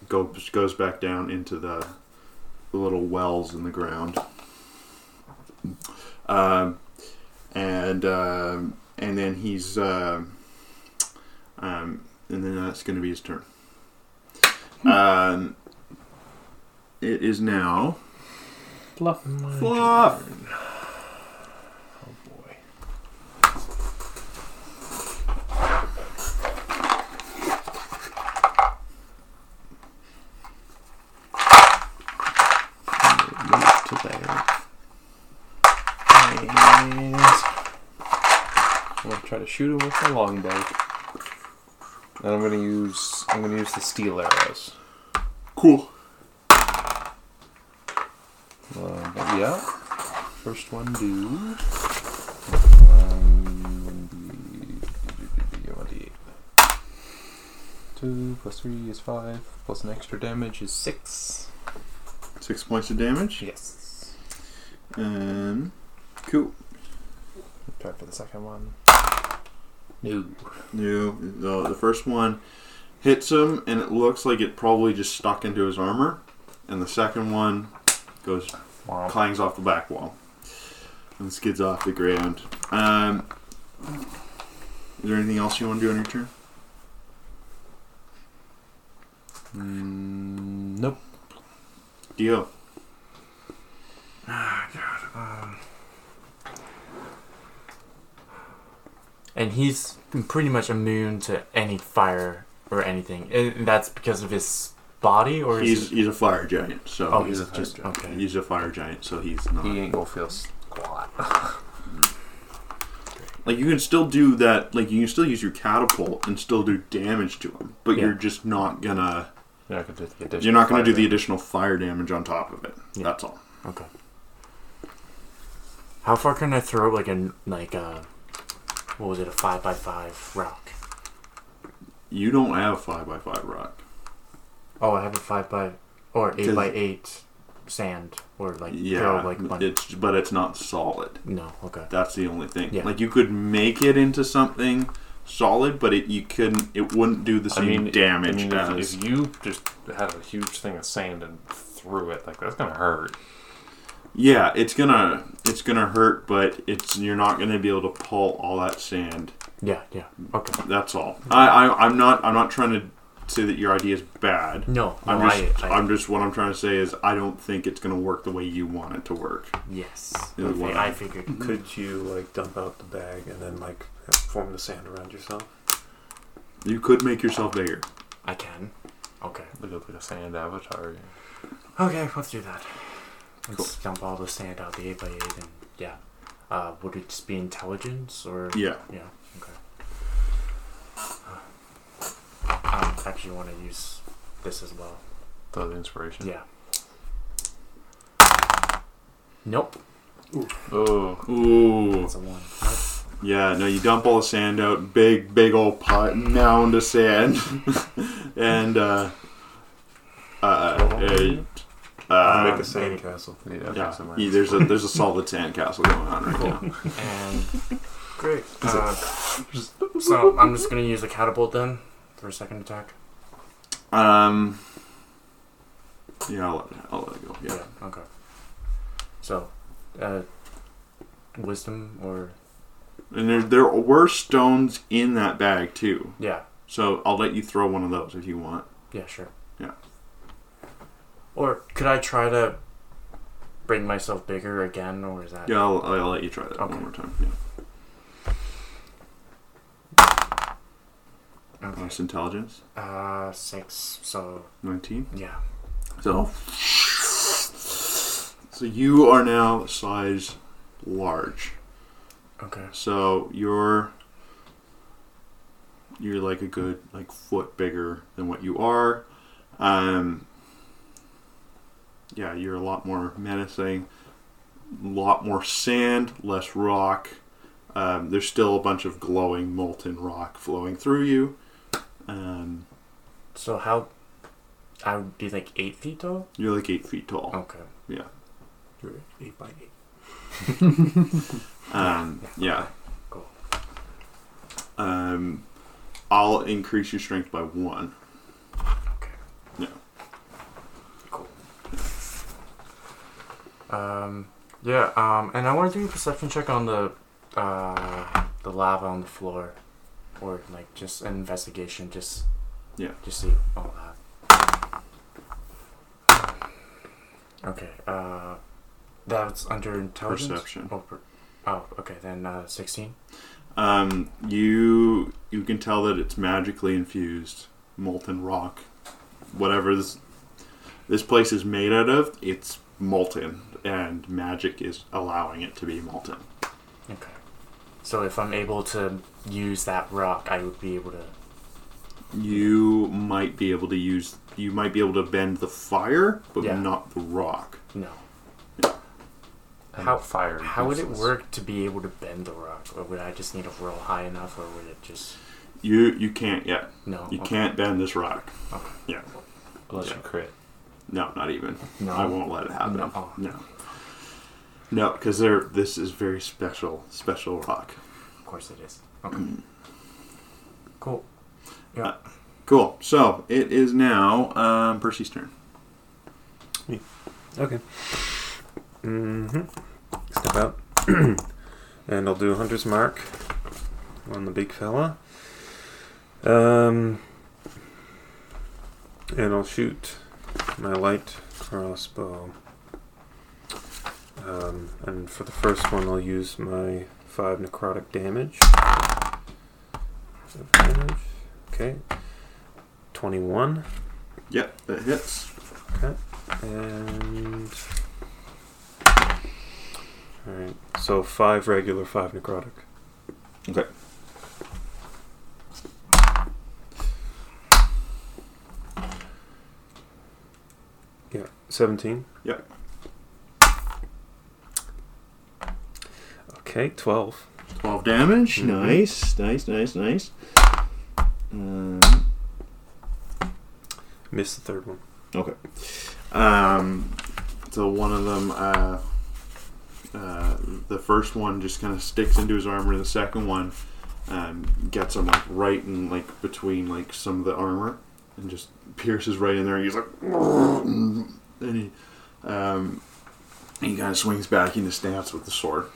goes goes back down into the, the little wells in the ground. Um, and um, and then he's um, um, and then that's going to be his turn. Um, it is now Bluff. fluff. Oh boy. Move to there. And I'm gonna try to shoot him with my longbow. And I'm gonna use I'm gonna use the steel arrows. Cool. Uh, yeah. First one do. You want the eight. Two plus three is five. Plus an extra damage is six. Six points of damage. Yes. Um, cool. Try for the second one. No. No, the, the first one hits him, and it looks like it probably just stuck into his armor. And the second one goes Wow. clangs off the back wall and skids off the ground. Um, is there anything else you want to do on your turn? Mm, nope. Dio. And he's pretty much immune to any fire or anything. And that's because of his body, or is He's he's a fire giant, so oh, he's he's a fire just giant. okay. he's a fire giant, so he's not. He ain't gonna feel squat. Like you can still do that. Like you can still use your catapult and still do damage to him, but Yeah. you're just not gonna. You're not gonna do the additional gonna fire do the damage. additional fire damage on top of it. Yeah. That's all. Okay. How far can I throw like a like a what was it a five by five rock? You don't have a five by five rock. Oh, I have a five by or eight by eight sand or like Yeah, throw like one. it's but it's not solid. no, okay. That's the only thing. Yeah. Like you could make it into something solid, but it you couldn't. It wouldn't do the I same mean, damage I mean, if, as. if you just had a huge thing of sand and threw it, like that's gonna hurt. yeah, it's gonna it's gonna hurt, but it's you're not gonna be able to pull all that sand. Yeah, yeah. Okay. That's all. I, I I'm not I'm not trying to say that your idea is bad. No, no, I'm just I, I I'm just what I'm trying to say is I don't think it's gonna work the way you want it to work. yes. Yeah, Okay, what- I figured. Could you like dump out the bag and then like form the sand around yourself? You could make yourself bigger. I can. Okay. Look at like a sand avatar. Okay, let's do that. Let's dump all the sand out the eight by eight and yeah. Uh, would it just be intelligence or Yeah. Yeah. Okay. I actually want to use this as well. The inspiration. Yeah. Nope. Oh. Ooh. It's a one. Nope. Yeah, no, you dump all the sand out, big, big old pot, mound of sand, and uh, Uh, it, I'll make uh, a sandcastle. Yeah, yeah, yeah, there's a there's a solid sandcastle going on right now. And great. Uh, so I'm just gonna use the catapult then for a second attack. Um, yeah, I'll let it, I'll let it go. Yeah. Okay. So, uh, wisdom or And there there were stones in that bag too, yeah, so I'll let you throw one of those if you want. yeah, sure. Yeah. Or could I try to bring myself bigger again, or is that? Yeah, I'll, I'll let you try that Okay. one more time. Yeah. Okay. Nice intelligence. Uh, six. So Nineteen. yeah. So, so you are now size large. Okay. So you're you're like a good like foot bigger than what you are. Um, yeah, you're a lot more menacing. A lot more sand, less rock. Um, there's still a bunch of glowing molten rock flowing through you. Um, So how? I would be like eight feet tall. you're like eight feet tall. Okay. Yeah. You're eight by eight. Um, yeah. Cool. Um, I'll increase your strength by one. Okay. Yeah. Cool. Um. Yeah. Um. And I want to do a perception check on the, uh, the lava on the floor, or like just an investigation, just. Yeah. Just see all that. Okay. Uh, that's under intelligence. Perception. Oh, per- oh okay. Then uh, sixteen. Um, you you can tell that it's magically infused molten rock. Whatever this this place is made out of, it's molten, and magic is allowing it to be molten. Okay. So if I'm able to use that rock, I would be able to. You might be able to use. You might be able to bend the fire, but Yeah. not the rock. No. How- fire? How would it useless. work to be able to bend the rock, or would I just need to roll high enough, or would it just You you can't yet. no? You Okay. can't bend this rock. Okay. Yeah. Unless Yeah. you crit. No, not even. No. I won't let it happen. No. Oh. No. No, because they're this is very special, special rock. Of course it is. Okay. cool. Yeah. Cool. So it is now um, Percy's turn. Me. Okay. Mm-hmm. Step out. and I'll do Hunter's Mark on the big fella. Um, and I'll shoot my light crossbow. Um, and for the first one, I'll use my 5 necrotic damage. Okay. 21. Yep, that hits. Okay. And alright, so five regular, five necrotic. Okay. Yeah, seventeen. Yep. Okay, twelve. Twelve damage. Mhm. Nice, nice, nice, nice. Um, Missed the third one. okay. Um, so one of them, uh, uh, the first one just kind of sticks into his armor. And the second one um, gets him like right in like between like some of the armor and just pierces right in there. And he's like, and he, um, he kind of swings back into stance with the sword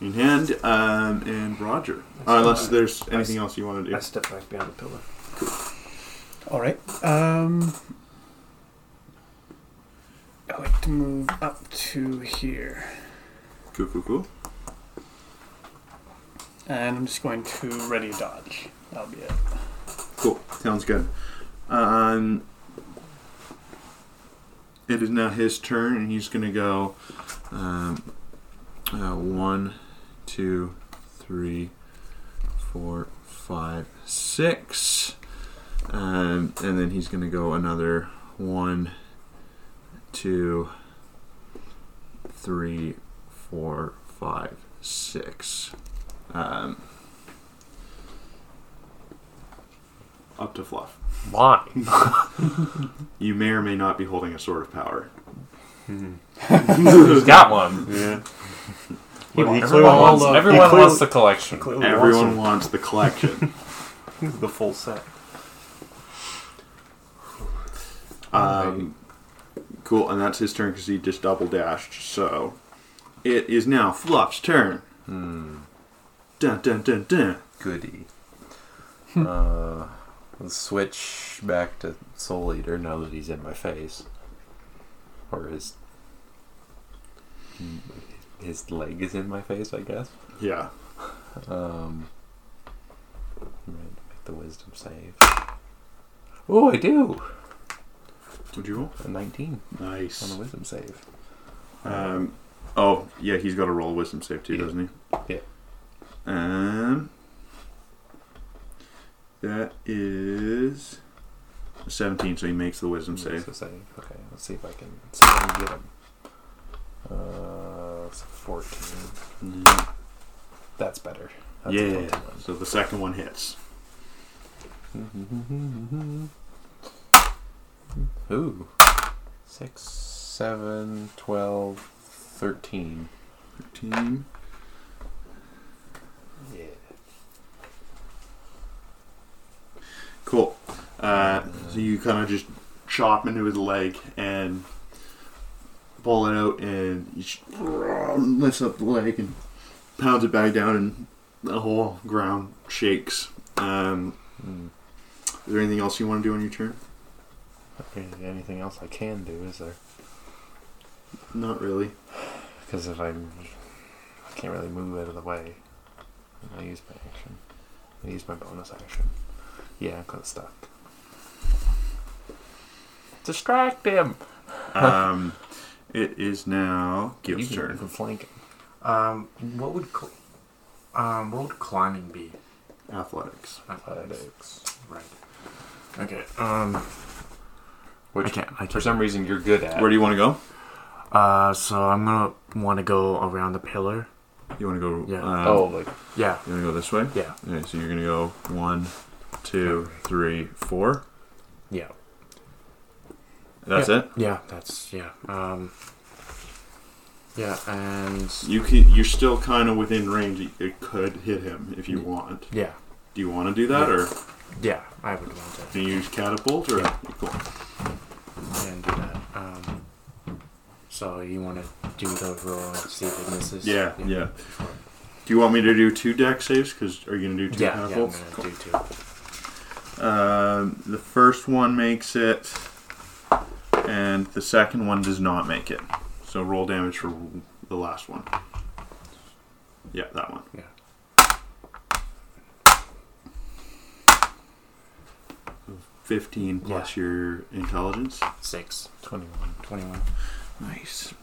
in hand. Um, and Roger, uh, unless there's anything else you want to do. I step back behind the pillar. All right. Um, I like to move up to here, Cool, cool, cool. and I'm just going to ready dodge. That'll be it. Cool. Sounds good. Um, it is now his turn, and he's going to go um, uh, one, two, three, four, five, six. Um, and then he's going to go another one, two, three, four, five, six. Um, up to Fluff. Why? You may or may not be holding a sword of power. He's got one. Yeah. Well, he Everyone, clearly wants, wants- he everyone clearly- wants the collection. Clearly Everyone wants wants the collection. him. the full set. Um, cool, and that's his turn because he just double dashed. So it is now Fluff's turn. Hmm. Dun dun dun dun. Goody. uh, let's switch back to Soul Eater now that he's in my face. Or his. His leg is in my face, I guess. Yeah. Um, make the wisdom save. Oh, I do! Would you roll? A 19 Nice. on the wisdom save. Um, oh yeah, he's got to roll a wisdom save too, Yeah. doesn't he? Yeah. Um, that is a seventeen, so he makes the wisdom save. a save. Okay, let's see if I can, see if I can get him. Uh, a 14. Yeah. That's better. That's yeah. 21. So the second one hits. Ooh. 6, 7, 12, 13. Thirteen. Yeah. Cool. Uh, so you kind of just chop into his leg and pull it out, and he sh- lifts up the leg and pounds it back down, and the whole ground shakes. Um, Mm. is there anything else you want to do on your turn? Okay, anything else I can do, is there? Not really. Because if I'm. I can't really move out of the way. I use my action. I use my bonus action. Yeah, I'm kind of stuck. Distract him! Um, it is now You Gil's can, you turn. can flank him. Um, what would cl- um what would climbing be? Athletics. Athletics. Right. Okay. Um. Which, I can't. I for can't. some reason, you're good at. Where do you want to go? Uh, so I'm gonna want to go around the pillar. You want to go? Yeah. Um, oh, like. Yeah. You want to go this way? Yeah. Okay, so you're gonna go one, two, three, four. Yeah. That's it. Yeah. That's yeah. Um. Yeah, and You can. You're still kind of within range. It could hit him if you want. yeah, Do you want to do that, or yeah, I would want to can you use catapult? Or Yeah. cool. and do that. Um. So you want to do the roll and see if it misses? Yeah, yeah. Do you want me to do two dex saves? Because are you gonna do two Yeah, yeah, I'm gonna do two. Um, the first one makes it, and the second one does not make it. So roll damage for the last one. Yeah, that one. Yeah. Fifteen plus your intelligence. Six. 21. 21. Nice.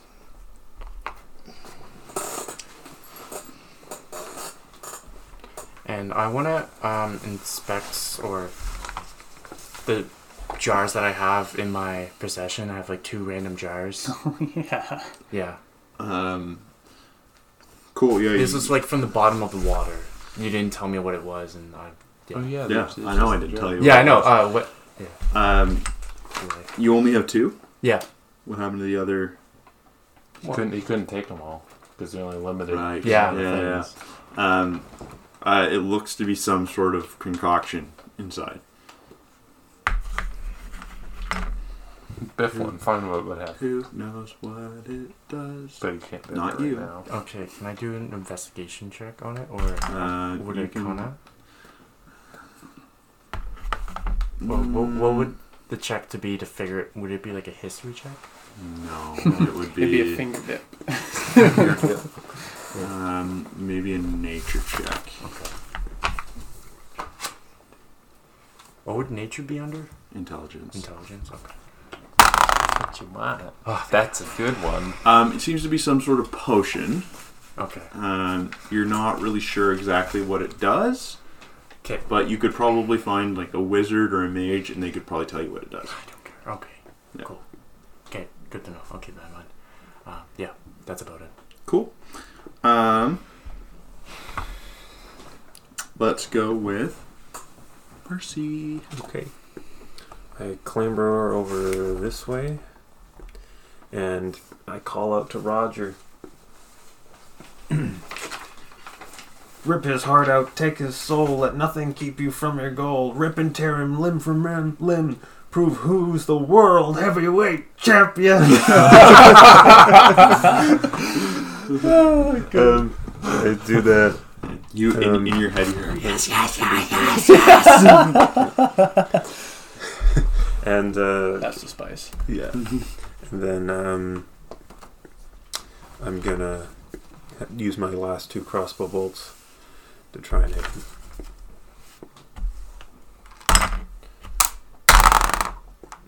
And I want to um, inspect or the jars that I have in my possession. I have like two random jars. Oh yeah. Yeah. Um, cool. Yeah. This you- was like from the bottom of the water. You didn't tell me what it was, and I. Yeah. Oh, yeah. Yeah, there's- I know. I didn't tell jar. you. Yeah, I know. was. Uh, what? Um, you only have two. Yeah. What happened to the other? He couldn't, he couldn't take them all because they're only limited. Right. Yeah. to Yeah, yeah. Um, uh, it looks to be some sort of concoction inside. Biff one. Find what would happen. Who knows what it does? But you can't do Not that right you. now. Okay, can I do an investigation check on it, or Uh, would you it can- come out? What, what, what would the check to be to figure it? Would it be like a history check? No, it would It'd be a finger dip. um, maybe a nature check. Okay. What would nature be under? Intelligence. Intelligence. Okay. What you want? Oh, that's a good one. Um, it seems to be some sort of potion. Okay. Um, you're not really sure exactly what it does, Okay. but you could probably find like a wizard or a mage, and they could probably tell you what it does. I don't care. Okay. Yeah. Cool. Okay. Good to know. I'll keep that in mind. Uh, yeah. That's about it. Cool. Um, let's go with Percy. Okay. I clamber over this way, and I call out to Roger. Rip his heart out, take his soul, let nothing keep you from your goal. Rip and tear him limb from limb, limb. Prove who's the world heavyweight champion. um, I do that. You in, Um, in your head, you're yes, yes, And uh, That's the spice. yeah. And then um, I'm gonna use my last two crossbow bolts to try and hit him.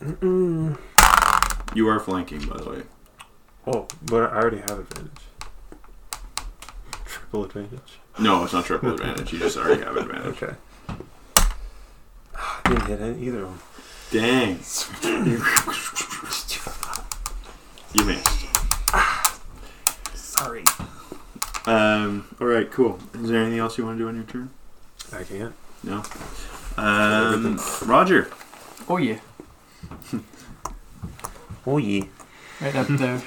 Mm-mm. You are flanking, by the way. Oh, but I already have advantage. Triple advantage. No, it's not triple advantage. You just already have advantage. Okay. I Didn't hit either of them. Dang. you missed. Sorry. Um. All right. Cool. Is there anything else you want to do on your turn? I can't. No. Um. Roger. Oh yeah, Oh yeah. right up there,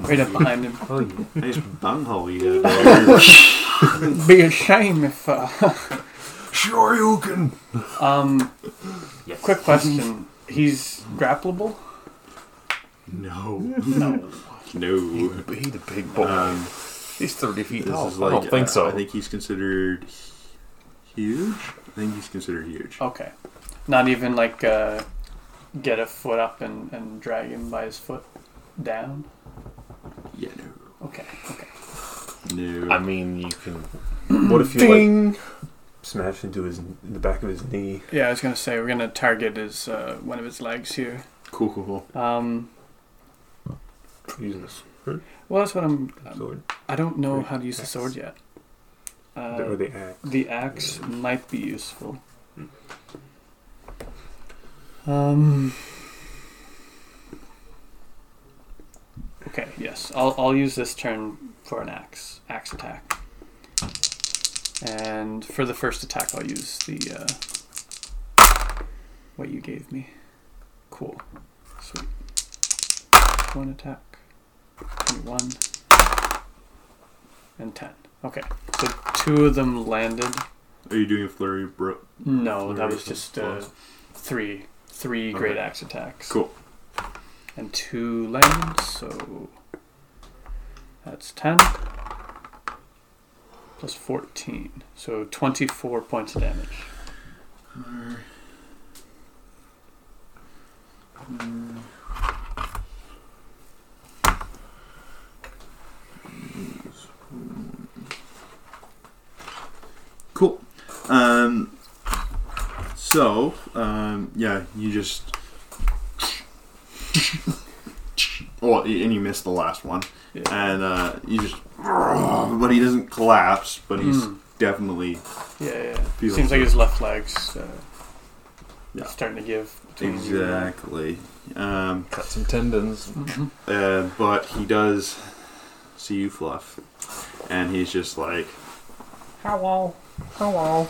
right up behind him. Oh yeah. Nice bunghole you got there. Be a shame if. Uh, sure you can. um, Yes. quick question: He's grappleable? No. No. No. He's a big boy. Um. He's 30 feet tall. like, I don't think uh, so. I think he's considered huge. I think he's considered huge. Okay. Not even like uh, get a foot up and, and drag him by his foot down. Yeah. No. Okay. Okay. No. I mean, you can. What if you like Smash into his in the back of his knee? Yeah, I was gonna say we're gonna target his uh, one of his legs here. cool. Cool. Cool. Um, Using this well, that's what I'm. sword I don't know how to use the sword yet. Uh, or the axe. The axe might be useful. Um. Okay. Yes, I'll I'll use this turn for an axe axe attack. And for the first attack, I'll use the uh, what you gave me. Cool. Sweet. One attack. Twenty-one. And ten. Okay. So two of them landed. Are you doing a flurry, bro? No, that was just uh, three, three great Okay. axe attacks. Cool. And two landed, so that's ten plus fourteen, so twenty-four points of damage. Cool. Um. So, um, yeah, you just. Well, and you missed the last one, Yeah. and uh, you just. But he doesn't collapse, but he's Mm. definitely Yeah, yeah. Feels Seems like good. his left leg's uh, Yeah. starting to give. between you and that. exactly. Um, Cut some tendons. Mhm. uh, but he does see you, Fluff, and he's just like, Hello. Hello.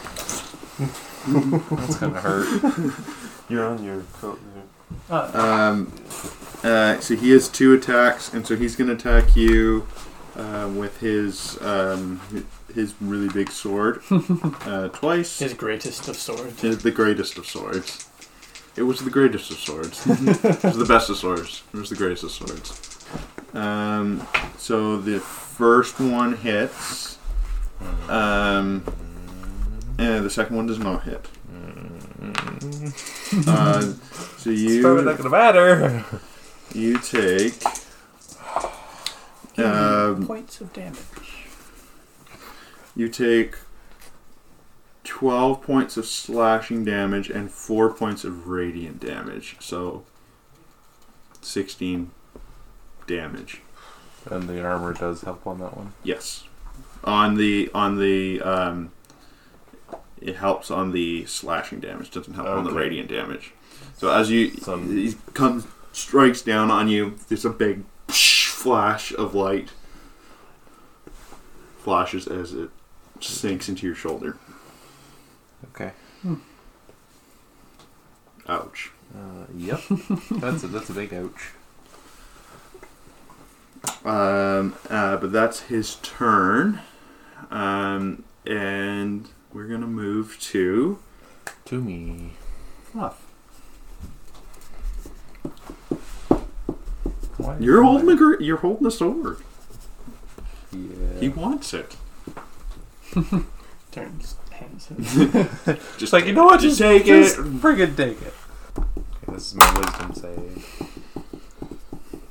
That's gonna hurt. You're on your coat there. Uh, Um, uh, so he has two attacks, and so he's going to attack you uh, with his um, his really big sword uh, twice. his greatest of swords. It is the greatest of swords. It was the greatest of swords. it was the best of swords. It was the greatest of swords. Um, so the first one hits. Um, and the second one does not hit. Uh, so It's probably not gonna matter. you take um, points of damage. you take twelve points of slashing damage and four points of radiant damage. So sixteen damage. And the armor does help on that one. Yes, on the on the um, it helps on the slashing damage. Doesn't help on the Okay. radiant damage. So as you Some- he comes strikes down on you, there's a big flash of light. Flashes as it sinks into your shoulder. Okay. Ouch. Uh, yep. that's a, that's a big ouch. Um, uh, but that's his turn. Um, and we're gonna move to To me. Fluff. Why you're holding the gr- you're holding the sword. Yeah. He wants it. Turns hands. Just like you know what? Just Just take just it. Friggin' take it. Okay, this is my wisdom save.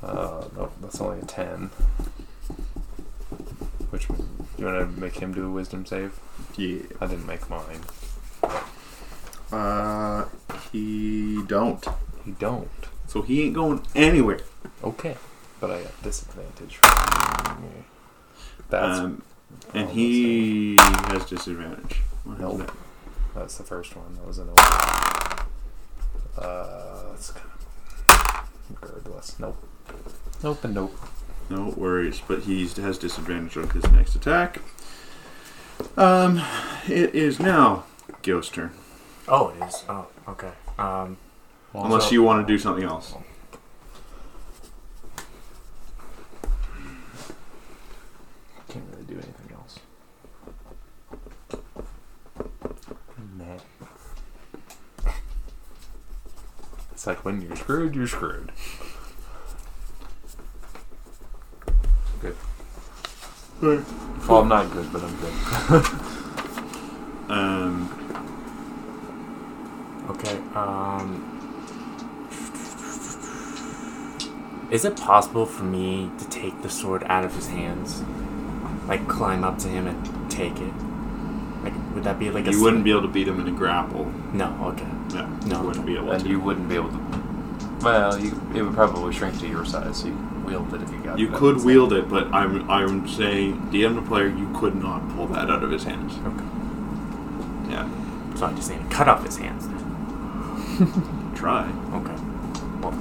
Uh, no, that's only a ten. Which you want to make him do a wisdom save? Yeah. I didn't make mine. Uh, he don't. He don't. So he ain't going anywhere. Okay, but I got disadvantage. That's um, and he has disadvantage. What is Nope. that? that's the first one. That was an old. Uh, that's kind of regardless. Nope. Nope and nope. No worries, but he has disadvantage on his next attack. Um, it is now Gil's turn. Oh, it is. Oh, okay. Um, Unless you want to do something else. Can't really do anything else. Nah. It's like when you're screwed, you're screwed. Good. Well, I'm not good, but I'm good. Um, okay. Um, is it possible for me to take the sword out of his hands, like climb up to him and take it? Like, would that be like a you wouldn't be able to beat him in a grapple. No. Okay. No, No. wouldn't be able and to. you wouldn't be able to. Well, you, it would probably shrink to your size, so you could wield it if you got You it. could wield it, but I'm I'm saying DM the player, you could not pull that out of his hands. Okay. Yeah, So I just need to cut off his hands then. try. Okay. Well,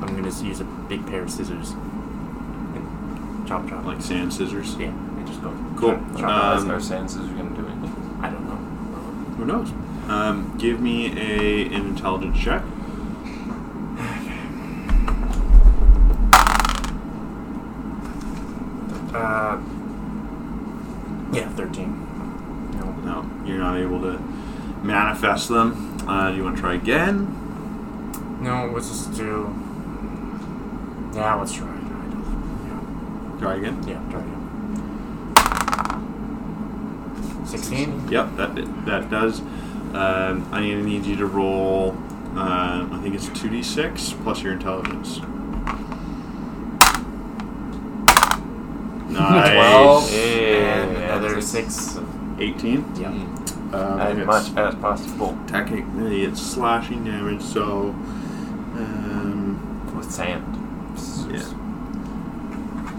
I'm gonna just use a big pair of scissors and chop chop. Like sand scissors. yeah, and just go. Cool. Chop, chop. Um, our sense is going to do anything. I don't know. Who knows? Um, give me a an intelligence check. Uh, yeah, thirteen. No. No, you're not able to manifest them. Uh, do you want to try again? No, let's just do. Yeah, let's try. I. Try again. Yeah, yeah, try again. Sixteen. Yep, that that does. Um, I need, need you to roll. Uh, I think it's two d six plus your intelligence. Nice. Twelve. And Yeah, another six. six. Eighteen. Yeah. Um, as much as possible technically it's slashing damage, so um, with sand. yeah.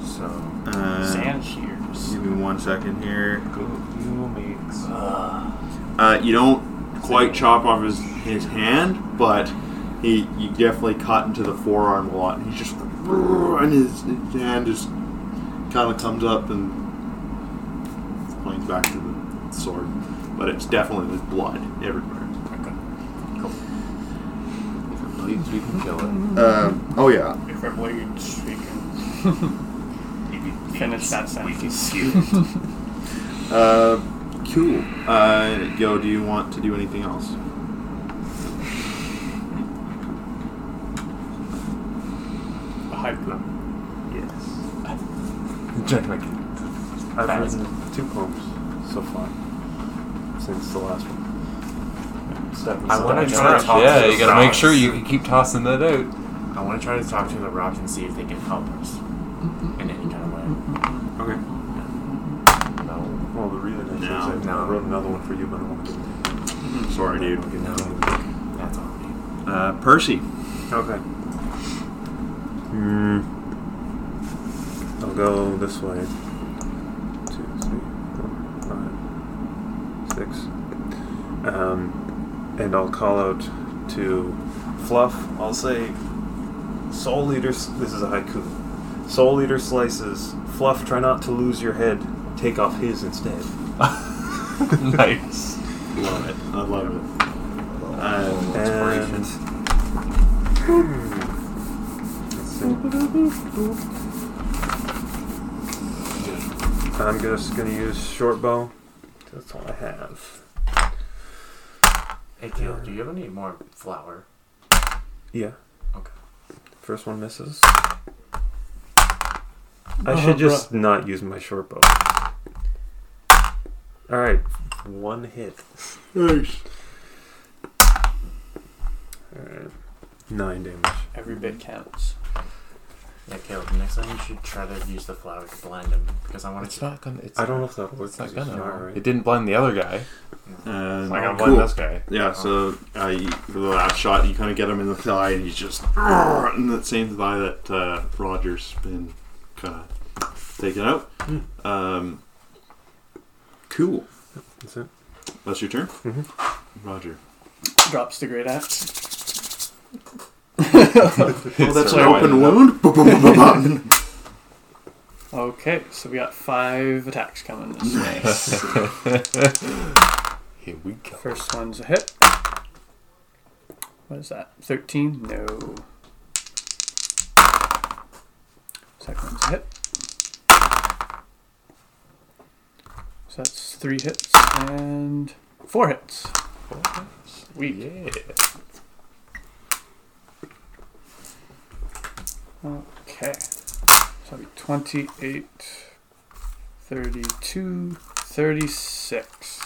So. Uh, Sand shears. Give me one second here. You makes. Uh, you don't quite chop off his his hand, but he you definitely cut into the forearm a lot, and he's just and his, his hand just kind of comes up and points back to the sword, but it's definitely there's blood everywhere. Okay. If it bleeds, you can kill it. Um, oh yeah. If it bleeds, we can finish that sentence. Uh, cool. Uh, Yo, do you want to do anything else? A haiku. Yes. Generally. I've That is- written two poems so far since the last one. Seven. I wanna try to talk Yeah, to you the gotta make sure you can keep tossing that out. I want to try to talk to the rock and see if they can help us in any kind of way. Okay. No. Well, the is No. I wrote another one for you, but I want to give it Sorry, dude. No, that's all. Uh, Percy. Okay. Hmm. I'll go this way. Two, three, four, five, six. Um, and I'll call out to Fluff. I'll say, Soul Eater. This is a haiku. Soul Eater slices. Fluff, try not to lose your head. Take off his instead. nice. Love it. I love it. Um, And Let's see. I'm just gonna use short bow. That's all I have. Hey, Teal, do you have any more flour? Yeah. Okay. First one misses. Oh, I should just not use my short bow. Alright, one hit. Nice. Alright. Nine damage. Every bit counts. Yeah, Caleb, next time you should try to use the flour to blind him because I want It's to. not gonna. It's I don't know if that'll work. It's not 'cause gonna. alright. It didn't blind the other guy. And It's not gonna cool. blind this guy. Yeah, so uh, you, for the last shot, you kind of get him in the thigh, and he's just in that same thigh that uh, Roger's been kind of taken out. Hmm. Um, cool. That's it. That's your turn, Mhm. Roger. Drops the great axe. Oh, that's an an open wound. Okay, so we got five attacks coming this way. Here we go. First one's a hit. What is that? 13? No. Second one's a hit. That's three hits and four hits. Four hits. Sweet. Yeah. Okay. So be 28, 32, 36.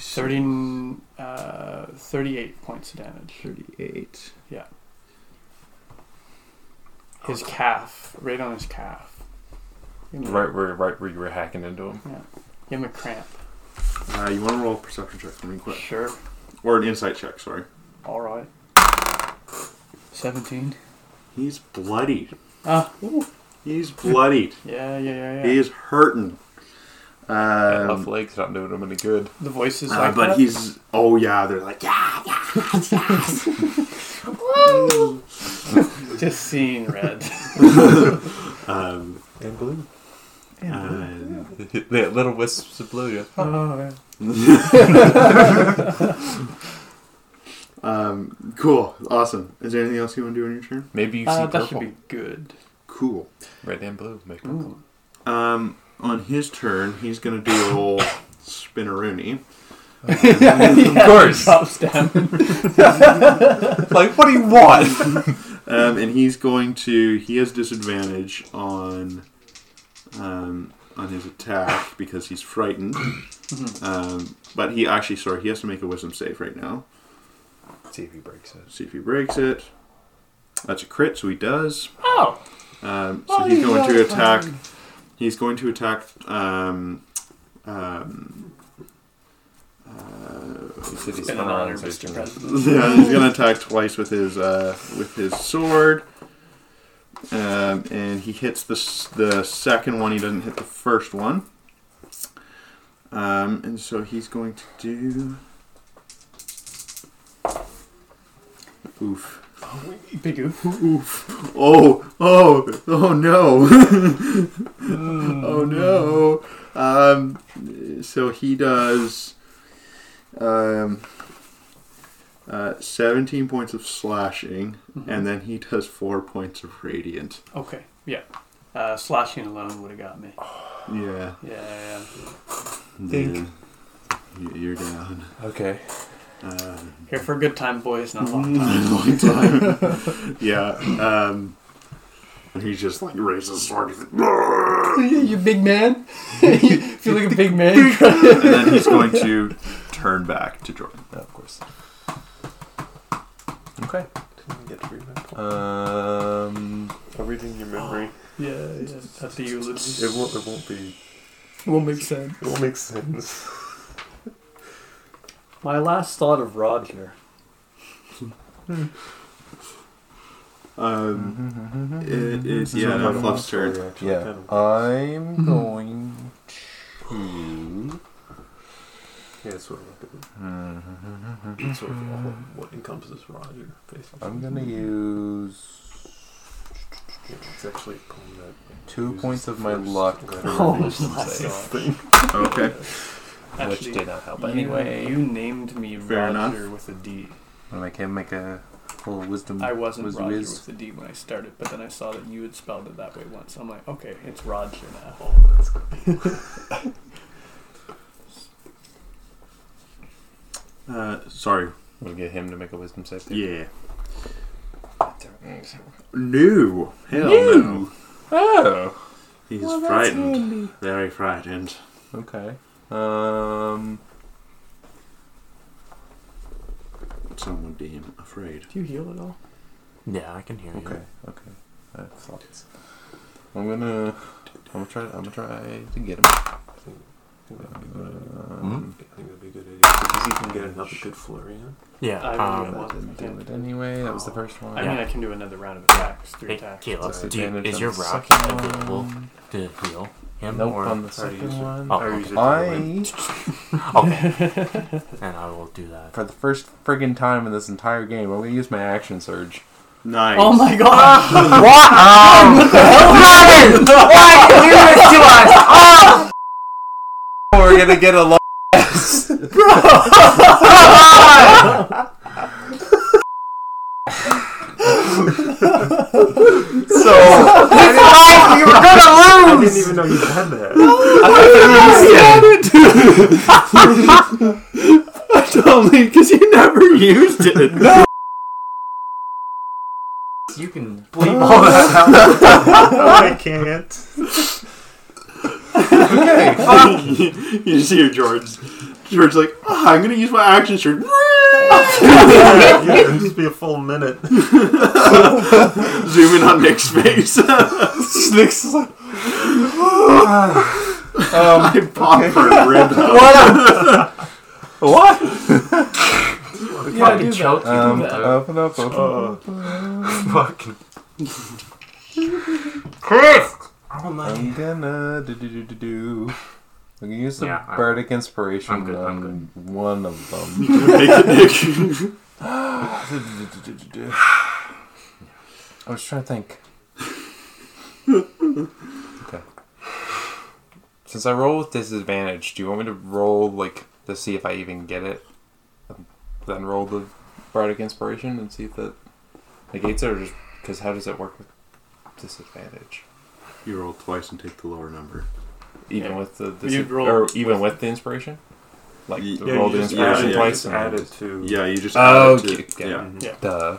30, uh, 38 points of damage. 38. Yeah. His calf, right on his calf. Give him, Right where right where you were hacking into him. Yeah. Give him a cramp. Uh, you want to roll a perception check for me, quick, Sure. or an insight check? Sorry. All right. 17. He's bloodied. Ah, ooh. He's bloodied. Yeah, yeah, yeah, yeah. He is hurting. That Um, left leg's not doing him any good. the voice is uh, like but that? he's. Oh yeah, they're like yeah, yeah. just seeing red. Um, And blue. And the little wisps of blue. yeah. oh, yeah. um, cool, awesome. Is there anything else you want to do on your turn? Maybe you see Uh, that purple. should be good. Cool. Red and blue. Make purple. Um, on his turn, he's gonna do a whole spinneroonie. of course. Drops down. like, what do you want? Um, and he's going to. He has disadvantage on. Um, on his attack because he's frightened. Um, but he actually, sorry, he has to make a wisdom save right now. see if he breaks it. See if he breaks it. That's a crit, so he does. Oh! Um, so he's going to attack. He's going to attack. Um, um, uh, He said he's Spin spun it on around, her, so he's Mr. President. yeah, he's going to attack twice with his uh, with his sword. Um, and he hits the the second one. He doesn't hit the first one. Um, and so he's going to do. Oof. Big oof. Oof. Oh, oh, oh no. oh no. Um, so he does um, uh, 17 points of slashing, and then he does 4 points of radiant. Okay, yeah. Uh, slashing alone would have got me. Yeah. Yeah, yeah, Think. Yeah. You- You're down. Okay. Um. Here for a good time, boys, not a long time. long time. yeah. Um, and he just like raises his sword. He's like, you big man? you feel like a big man? and then he's going to turn back to Jordan. Yeah, of course. Okay. Didn't get to remember. Um. I'll read in your memory. yeah, yeah. That's the eulogy. It won't. It won't be. It won't make sense. It won't make sense. My last thought of Rod here. Hmm. Um, mm-hmm, it mm-hmm, is mm-hmm. yeah, It's now not Fluff's turn. Yeah. I'm going to. Hmm. Yeah, it's sort of like a, it's sort of all what encompasses Roger. Basically. I'm gonna use Yeah, it's actually a that two points of my luck letter for of Oh the my wisdom God. save, thing. Oh, okay. which did not help you, anyway. you named me Fair Roger enough. with a D. I'm gonna make make a Full wisdom. I wasn't was Roger whiz. with the D when I started, but then I saw that you had spelled it that way once. I'm like, okay, it's Roger now. Oh, that's good. Uh, sorry. We'll get him to make a wisdom save. too. Yeah. No. Hell No. no. Oh. He's Well, that's frightened. handy. Very frightened. Okay. Um. Someone deem afraid. Do you heal at all? Yeah, I can hear you. Okay. Okay. I have thoughts. I'm gonna. I'm gonna try. I'm gonna try to get him. I think that'd be a good idea. Um, I think that'd be a good idea. Because you can get another good flurry in. Yeah. I will um, get that didn't do it anyway. That was the first one. I Yeah. mean, I can do another round of attacks, three Hey, attacks. Caleb, Plus do you, advantage is on your the rock second available one. to heal him? Nope, or, on the I second one. Oh, I okay. use it to I, okay. and I will do that. for the first friggin' time in this entire game, I'm gonna use my action surge. Nice. Oh my god! We're gonna get a long so I you were gonna lose! I didn't even know you had that. Totally, because you never used it. You can bleep all that out. no, I can't. you just hear George. George's like, "Ah, I'm gonna use my action shirt. yeah, it'd just be a full minute. Zoom in on Nick's face. Nick's like, I popped for a rib. what? what? Yeah, fucking do choke that. you. Um, that. open up, open Uh, up. fucking. Chris! Oh I'm gonna do do do do do. I'm gonna use the Yeah, I- bardic inspiration I'm good, I'm on one of them. Make it Nick. I was trying to think. okay. Since I roll with disadvantage, do you want me to roll like to see if I even get it, then roll the bardic inspiration and see if that negates it, or just because how does it work with disadvantage? You roll twice and take the lower number. Even Yeah. with the You'd roll or even with- with the inspiration, like Ye- the yeah, roll you the just inspiration add it, twice. Just add it to. Yeah, you just Oh, add it okay, to, okay. yeah, Yeah. Duh.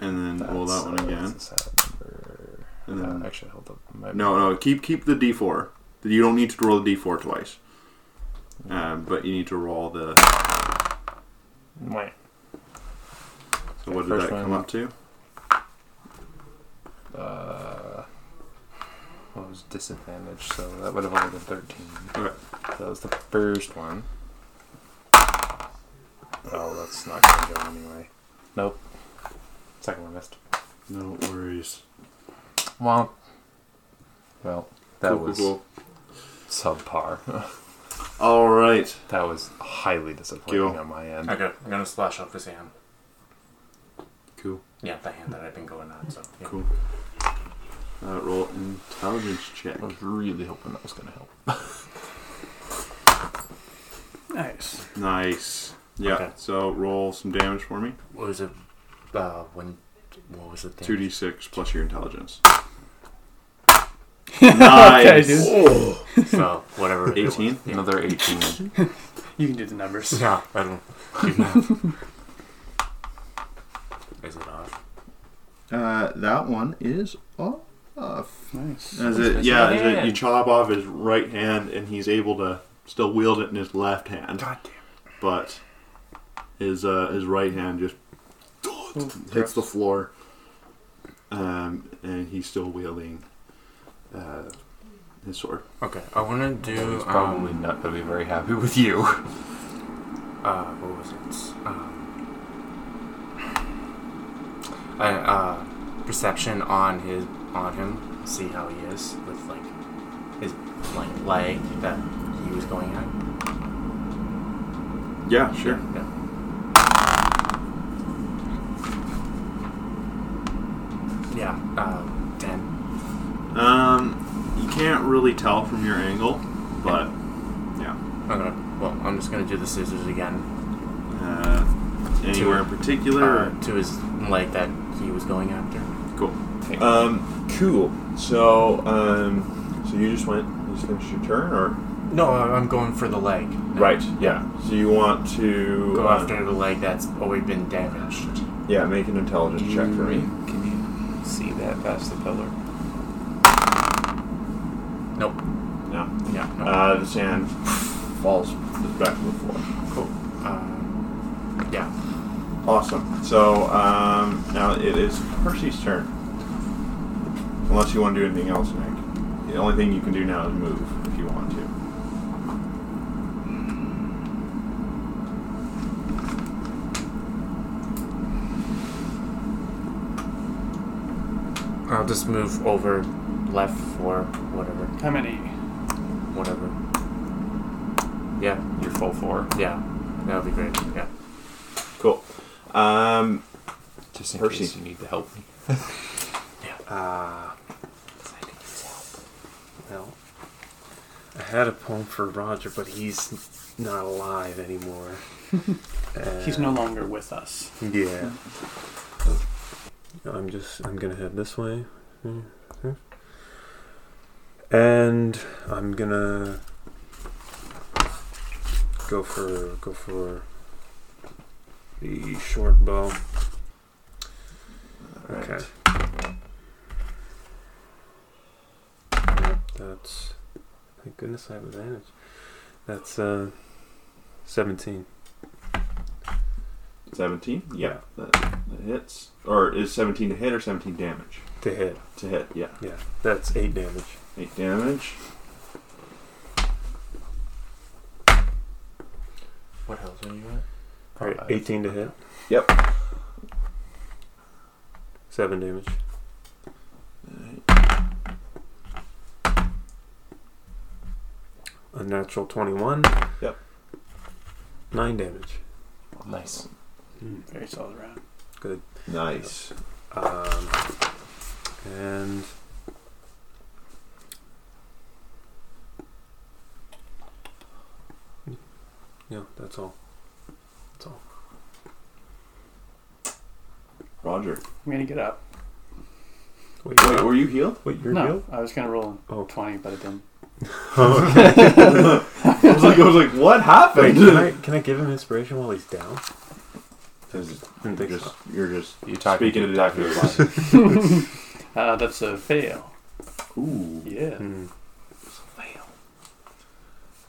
and then roll that one That's, uh, again. that's a sad number. And Uh, then actually, hold up. My- no, no, keep keep the D4. You don't need to roll the D4 twice, um, but you need to roll the. Wait. So what did First that come one. up to? Uh, what was disadvantage? So that would have only been 13. Okay. That was the first one. Oh, that's not going to go anyway. Nope. Second one missed. No worries. Well, well, that Cool, cool, was cool. subpar. All right. that was highly disappointing Cool. on my end. Okay, I'm gonna splash off this hand. Cool. Yeah, the hand that I've been going on. So yeah. Cool. Uh, roll intelligence check. I was really hoping that was going to help. Nice. Nice. Yeah. Okay. So roll some damage for me. What was it? Uh, when? What was it? Two d six plus your intelligence. Okay, nice. dude. So whatever. 18? Yeah. Another 18. You can do the numbers. Yeah, I don't. do math. Is it off? Uh, that one is off. Nice. As it, yeah, as it, you chop off his right hand, and he's able to still wield it in his left hand, God damn. but his uh, his right hand just hits the floor, um, and he's still wielding uh, his sword. Okay, I want to do. He's probably um, not going to be very happy with you. Uh, what was it? Um, I, uh, perception on his on him. See how he is with like his like leg that he was going at. Yeah, sure. Yeah. Yeah. Uh, ten. Um, you can't really tell from your angle, but yeah. I'm. Well, I'm just gonna do the scissors again. Uh, Anywhere in particular? uh, to his leg that he was going after. Cool. Um, cool. So, um, so you just went, you just finished your turn, or No, I- I'm going for the leg. No. right? Yeah. So you want to Go uh, after the leg that's already been damaged. Yeah, make an intelligence check for me. Can you see that past the pillar? Nope. No. Yeah. No. Uh, the sand falls back to the floor. cool. Uh, yeah. Awesome. So um, now it is Percy's turn. Unless you want to do anything else, Nick. The only thing you can do now is move if you want to. I'll just move over left or whatever. How many? Whatever. Yeah. Your full four. Yeah. That would be great. Yeah. Cool. Um, Just in Percy. case you need to help me. Ah. well, I had a poem for Roger, but he's not alive anymore. He's no longer with us. Yeah. I'm just I'm gonna head this way. And I'm gonna go for go for the short bow. Okay. Yep, That's thank goodness I have advantage. That's uh seventeen. 17? Yeah, that, that hits. Or is 17 to hit or 17 damage? To hit. To hit, yeah. Yeah. That's eight damage. 8 damage. What else are you at? Alright, eighteen to hit. Yep. Seven damage. A natural twenty-one. Yep. Nine damage. Nice. Very solid round. Good. Nice. Um, and yeah, that's all. That's all. Roger. I'm gonna get up. Wait, Wait, were you healed? wait, you're no, healed? I was gonna roll Oh. 20, but it didn't. I was like, I was like, what Wait, happened? can I can I give him inspiration while he's down? Didn't think You're just, so. you're just You talking speaking to to death. Dr. Uh, that's a fail. Ooh. Yeah. Hmm.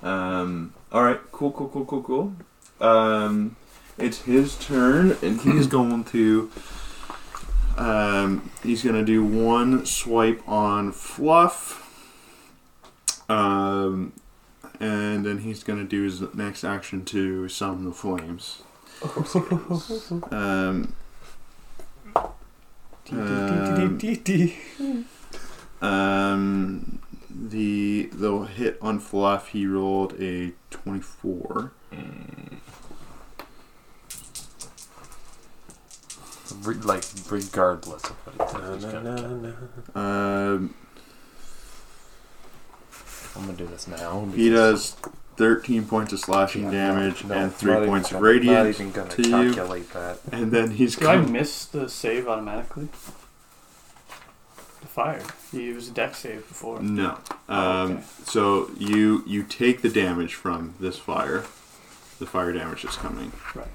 Um. All right. Cool. Cool. Cool. Cool. Cool. Um. It's his turn, and he's going to. Um. He's gonna do one swipe on Fluff. Um. And then he's gonna do his next action to summon the flames. Um. Um, the the hit on Fluff, he rolled a twenty-four. Re- like regardless of what he Na, he's na, gonna na, na. Um, I'm gonna do this now. he does thirteen points of slashing Yeah, damage no, and not three even points of gonna- Not radiant, even gonna to you. calculate that. and then he's Do I going. miss the save automatically? The fire. You used a dex save before. No. Um, Oh, okay. So you you take the damage from this fire, the fire damage that's coming. Right.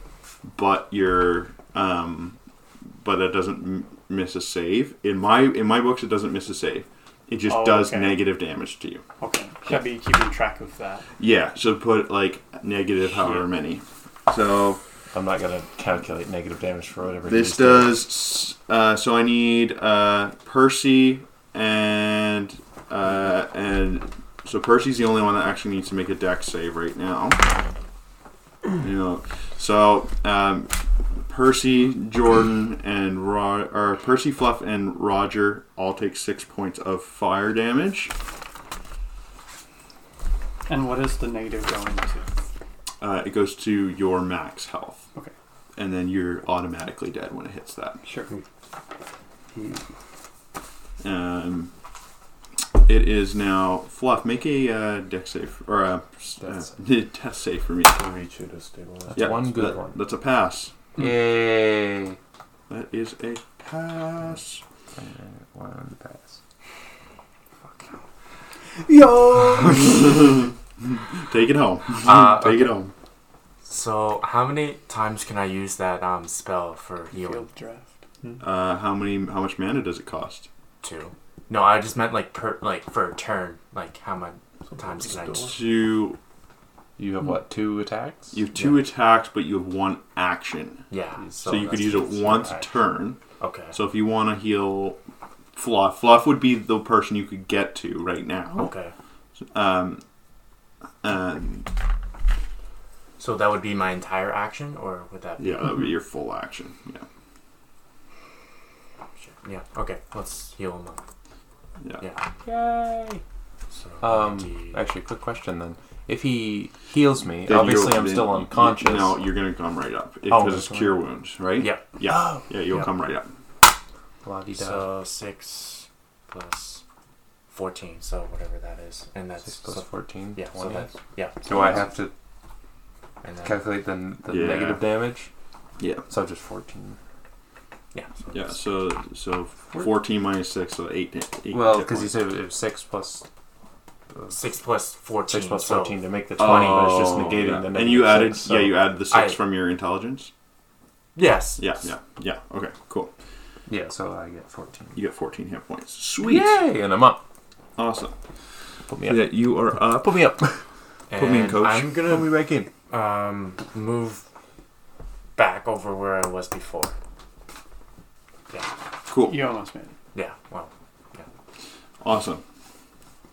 But you're um, but it doesn't m- miss a save. In my in my books, it doesn't miss a save. It just Oh, does okay. negative damage to you. Okay. Should I be keeping track of that? Yeah, so put like negative however many. So I'm not gonna calculate negative damage for whatever. this he's doing. does. Uh, so I need uh, Percy and uh, and so Percy's the only one that actually needs to make a dex save right now. You know, so um, Percy, Jordan, and Ro- or Percy, Fluff, and Roger all take six points of fire damage. And what is the negative going to? Uh, it goes to your max health. Okay. And then you're automatically dead when it hits that. Sure. Um, it is now Fluff. Make a uh, dex save or a uh, Death test save for me. Reach you to stabilize. That's Yeah, one good that- one. That's a pass. Yay! That is a pass. Uh, One pass. Yo! Take it home. Uh, Take okay. it home. So how many times can I use that um spell for healing? Field draft. Uh, how many? How much mana does it cost? Two. No, I just meant like per like for a turn. Like how many times can I? Two. You have what? Two attacks? You have two attacks, but you have one action. Yeah. So, you could use it once a turn. Okay. So if you want to heal Fluff, Fluff would be the person you could get to right now. Okay. Um, um, So that would be my entire action, or would that? Be, yeah, that would be your full action. Yeah, Shit. Yeah. Okay. Let's heal him up. yeah. Yeah. Yay. So. Um, 90. actually, quick question then. If he heals me, Then obviously I'm then- still unconscious. No, you're gonna come right up because Oh, it's that's cure wounds, right? Yeah. Yeah, Oh. yeah. You'll Yeah. come right up. La-di-da. So six plus fourteen. So whatever that is, and that's Six plus so, 14, yeah. So 20. that's yeah. Do I have to And then, calculate the, the Yeah. negative damage? Yeah, So just 14. yeah. So yeah. So so fourteen minus six, so eight. eight Well, because you said it was 6 plus. Six plus fourteen. 6 plus so- 14 to make the 20, but it's just Oh, negating yeah. the And you added, six, so- yeah, you added the six I- from your intelligence. Yes. Yeah, yeah, yeah. Okay, cool. Yeah, so I get 14. You get fourteen hit points. Sweet, Yay! And I'm up. awesome. Put me up. Yeah, you are up. Put me up. And Put me in, coach. I'm gonna me back in. um move back over where I was before. Yeah. Cool. You almost made it. Yeah. Well. Awesome.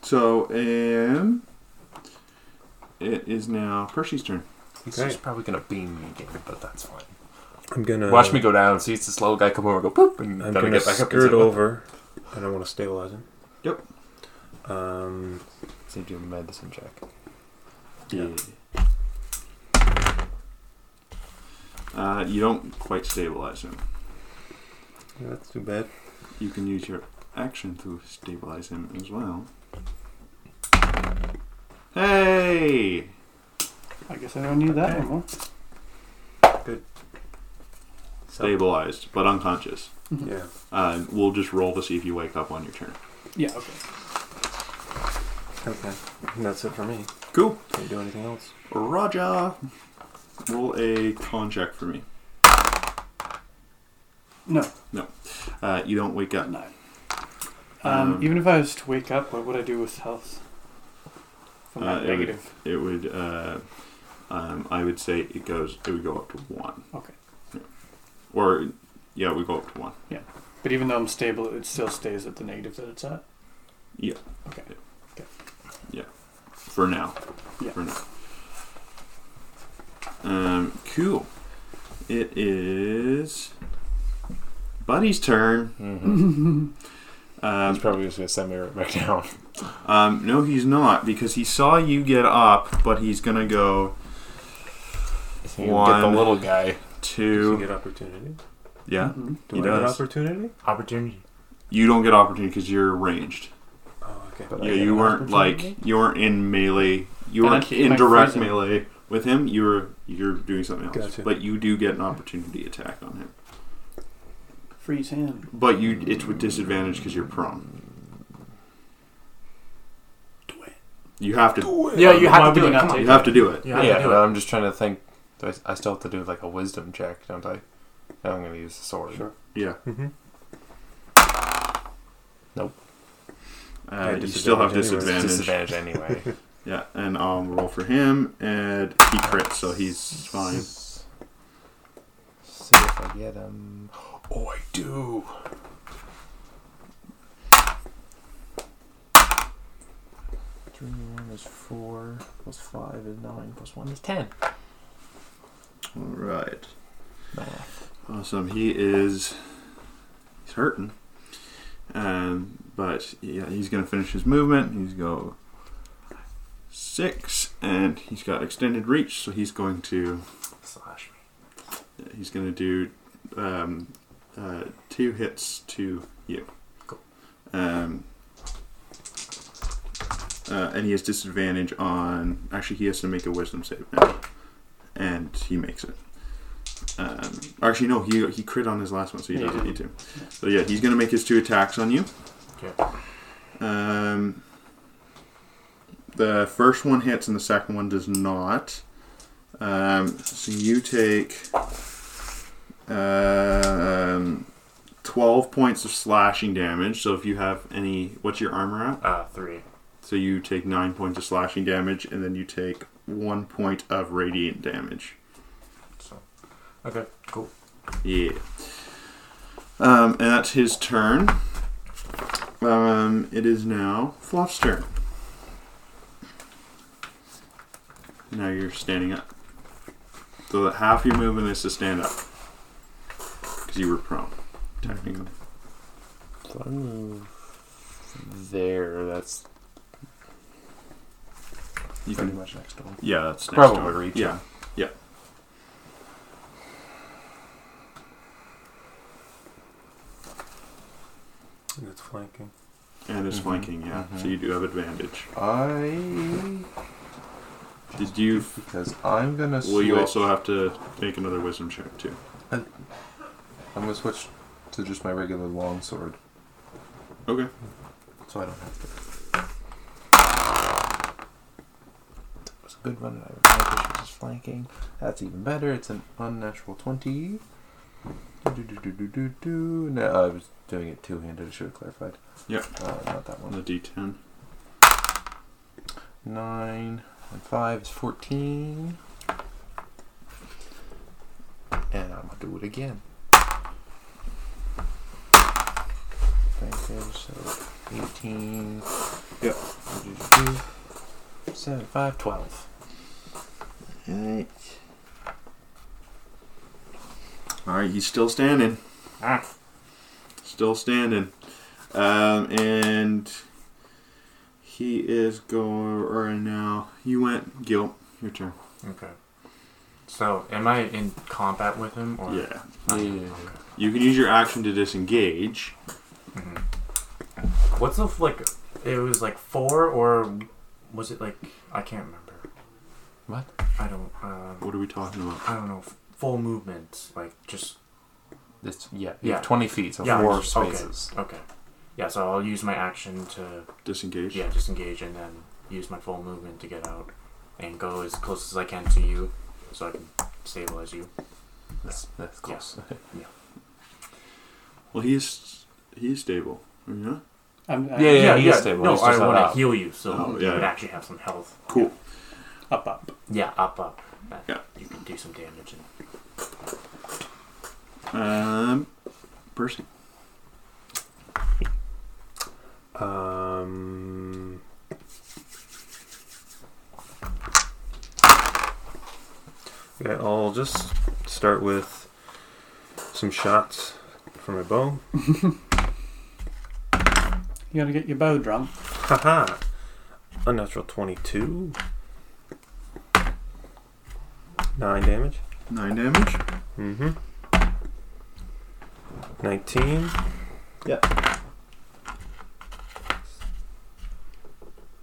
So, um, it is now Percy's turn. He's Okay. just probably going to beam me again, but that's fine. I'm gonna Watch me go down, see it's this slow guy come over, and go poop, and I'm then I gonna get back up and skirt say, over, and I want to stabilize him. Yep. Um, So you do a medicine check. Yeah. Uh, you don't quite stabilize him. yeah, that's too bad. You can use your action to stabilize him as well. Hey! I guess I don't need that Okay. anymore. Stabilized, but unconscious. Yeah. Uh, we'll just roll to see if you wake up on your turn. Yeah, okay. Okay. And that's it for me. Cool. Can't do anything else. Roger. Roll a con check for me. No, No. Uh, you don't wake up. no. Um, Um, even if I was to wake up, what would I do with health? From Uh, that it would- negative. It would. Uh, um, I would say it goes. It would go up to one. Okay. Or yeah, we go up to one. Yeah. But even though I'm stable, it still stays at the negative that it's at. Yeah. Okay. Okay. Yeah. For now. Yeah. For now. Um. Cool. It is. Buddy's turn. Mm-hmm. Um, He's probably just going to send me right back down. Um, no, he's not because he saw you get up, but he's gonna go So you get the little guy. Do you to get opportunity? yeah. Mhm. Do He I get opportunity? Opportunity. You don't get opportunity because you're ranged. Oh, okay. But Yeah, you weren't like you weren't in melee. You And weren't in direct melee with him. You were you're doing something else, Gotcha. but you do get an opportunity attack on him. Freeze him. But you it's with disadvantage because you're prone. Do it. You have to. Yeah, you have to do it. not Come on. You have to do it. You have yeah, but. I'm just trying to think. Do I, I still have to do like a wisdom check, don't I? And I'm going to use the sword. Sure. Yeah. Mm-hmm. Uh, Yeah, you still have disadvantage disadvantage. Disadvantage anyway. Yeah, and I'll roll for him, and he crits, so he's fine. See if I get him. Oh, I do. Three one is four. Plus five is nine. Plus one is ten. All right. Math. Awesome. He is. He's hurting. Um, but yeah, he's gonna finish his movement. He's go six, and he's got extended reach, so he's going to Slash me. he's gonna do um, uh, two hits to you. Cool. Um, uh, and he has disadvantage on. Actually, he has to make a wisdom save now, and he makes it. Um, actually, no, he he crit on his last one, so he Yeah, doesn't need to. So yeah, he's gonna make his two attacks on you. Okay. Um, the first one hits and the second one does not. Um, so you take um, 12 points of slashing damage. So if you have any, what's your armor at? Uh, three. So you take 9 points of slashing damage and then you take 1 point of radiant damage. So. Okay. Cool. Yeah. Um, and that's his turn. Um, it is now Fluff's turn. Now you're standing up. So that half your movement is to stand up. Because you were prone, technically. So I move there. That's You pretty can, much next door. yeah, that's next Probably door. reach Yeah, yeah. And it's flanking. And it's Mhm, flanking, yeah. So mhm. you do have advantage. I Did you? because I'm gonna. Well, you also have to make another wisdom check too. I'm gonna switch to just my regular longsword, Okay. so I don't have to. That was a good one. I have advantage which is flanking. That's even better. It's an unnatural twenty. Do, do, do, do, do, do. No, I was doing it two-handed. I should have clarified. Yeah. Uh, not that On one. the D10. Nine and five is fourteen. And I'm gonna do it again. Advantage, so eighteen. Yep. Seven, five, twelve. Alright. Alright, he's still standing. Ah. Still standing. Um, and he is going right now. You went, Gil. Your turn. Okay. So, am I in combat with him or? Yeah. Yeah. You can use your action to disengage. Mhm. What's the f- like? It was like four or was it like I can't remember. What? I don't. Um, What are we talking about? I don't know. f- Full movement, like just This, yeah, Yeah. yeah, twenty feet, so Yeah, four just- spaces. okay. Yeah, so I'll use my action to Disengage? yeah disengage and then use my full movement to get out and go as close as I can to you, so I can stabilize you. That's that's Yeah. close. Well, he's he's stable. Are you not? I'm, I'm Yeah, yeah. he is stable, No, he's I just not want to up. heal you, so Oh, you yeah, would actually have some health. Cool. up, up. Yeah, up, up. That Yeah. You can do some damage. And, Um, Percy. Um. Okay, I'll just start with some shots for my bow. You gotta get your bow drum. Haha! Unnatural 22. 9 damage. Nine damage. Mm hmm. 19. Yep.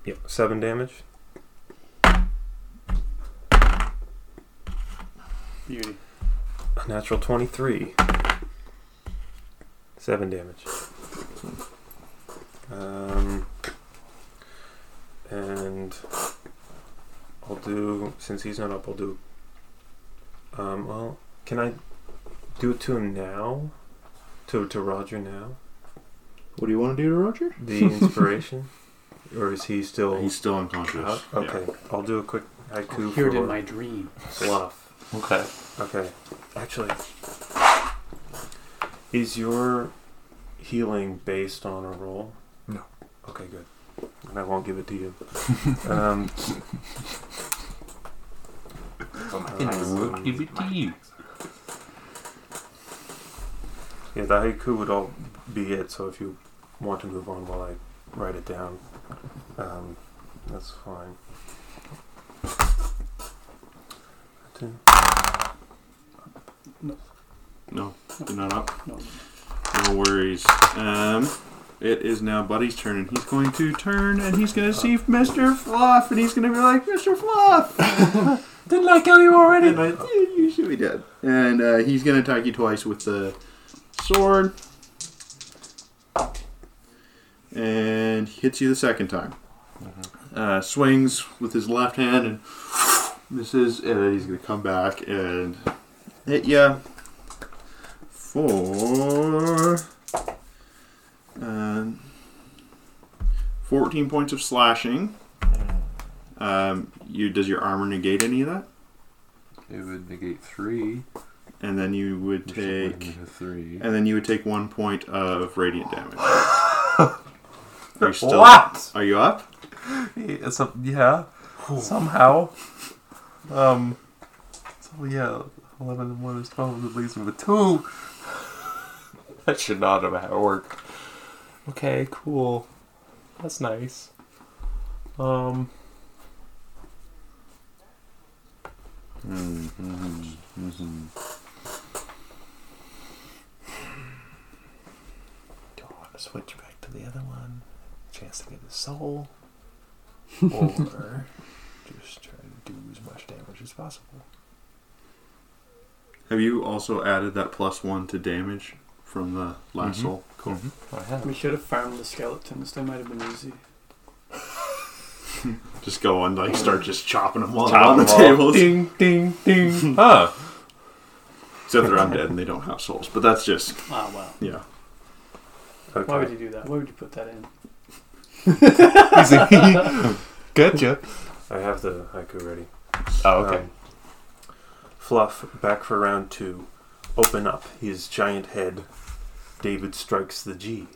Yep, 7 damage. Beauty. A natural 23. 7 damage. Um, and I'll do, since he's not up, I'll do. Um, well, can I do it to him now? To, to Roger now? What do you want to do to Roger? The inspiration? or is he still He's still unconscious. out? Okay, I'll do a quick haiku Hear it for in my dream. Fluff. Okay. Okay. Actually, is your healing based on a roll? No. Okay, good. And I won't give it to you. um, And I attacks- will give it to you. yeah, the haiku would all be it. So if you want to move on while I write it down, um, that's fine. No, they're not up. No. No worries. Um, it is now Buddy's turn, and he's going to turn, and he's going to see Mr. Fluff, and he's going to be like, Mr. Fluff, Didn't I kill you already? And I, yeah, you should be dead. And uh, he's going to attack you twice with the sword. And he hits you the second time. Uh, swings with his left hand and misses. And he's going to come back and hit you for um, 14 points of slashing. Um, you does your armor negate any of that? It would negate three. And then you would which would take, make a three. and then you would take one point of radiant damage. Are you still? What? Are you up? Yeah, some, yeah. Somehow. Um. So yeah, eleven and one is twelve. It leaves me with two. that should not have worked. Okay, cool. That's nice. Um. Do I want to switch back to the other one? Chance to get his soul? or just try to do as much damage as possible? Have you also added that plus one to damage from the last Mhm. soul? Cool. I have. We should have farmed the skeletons. They might have been easy. Just go and like start just chopping them all Chop on the them tables. Ding, ding, ding. huh. Except they're undead and they don't have souls. But that's just Ah, well. yeah. Okay. Why would you do that? Why would you put that in? Easy. Gotcha. I have the haiku ready. Oh, okay. Um, Fluff, back for round two. Open up his giant head. David strikes the G.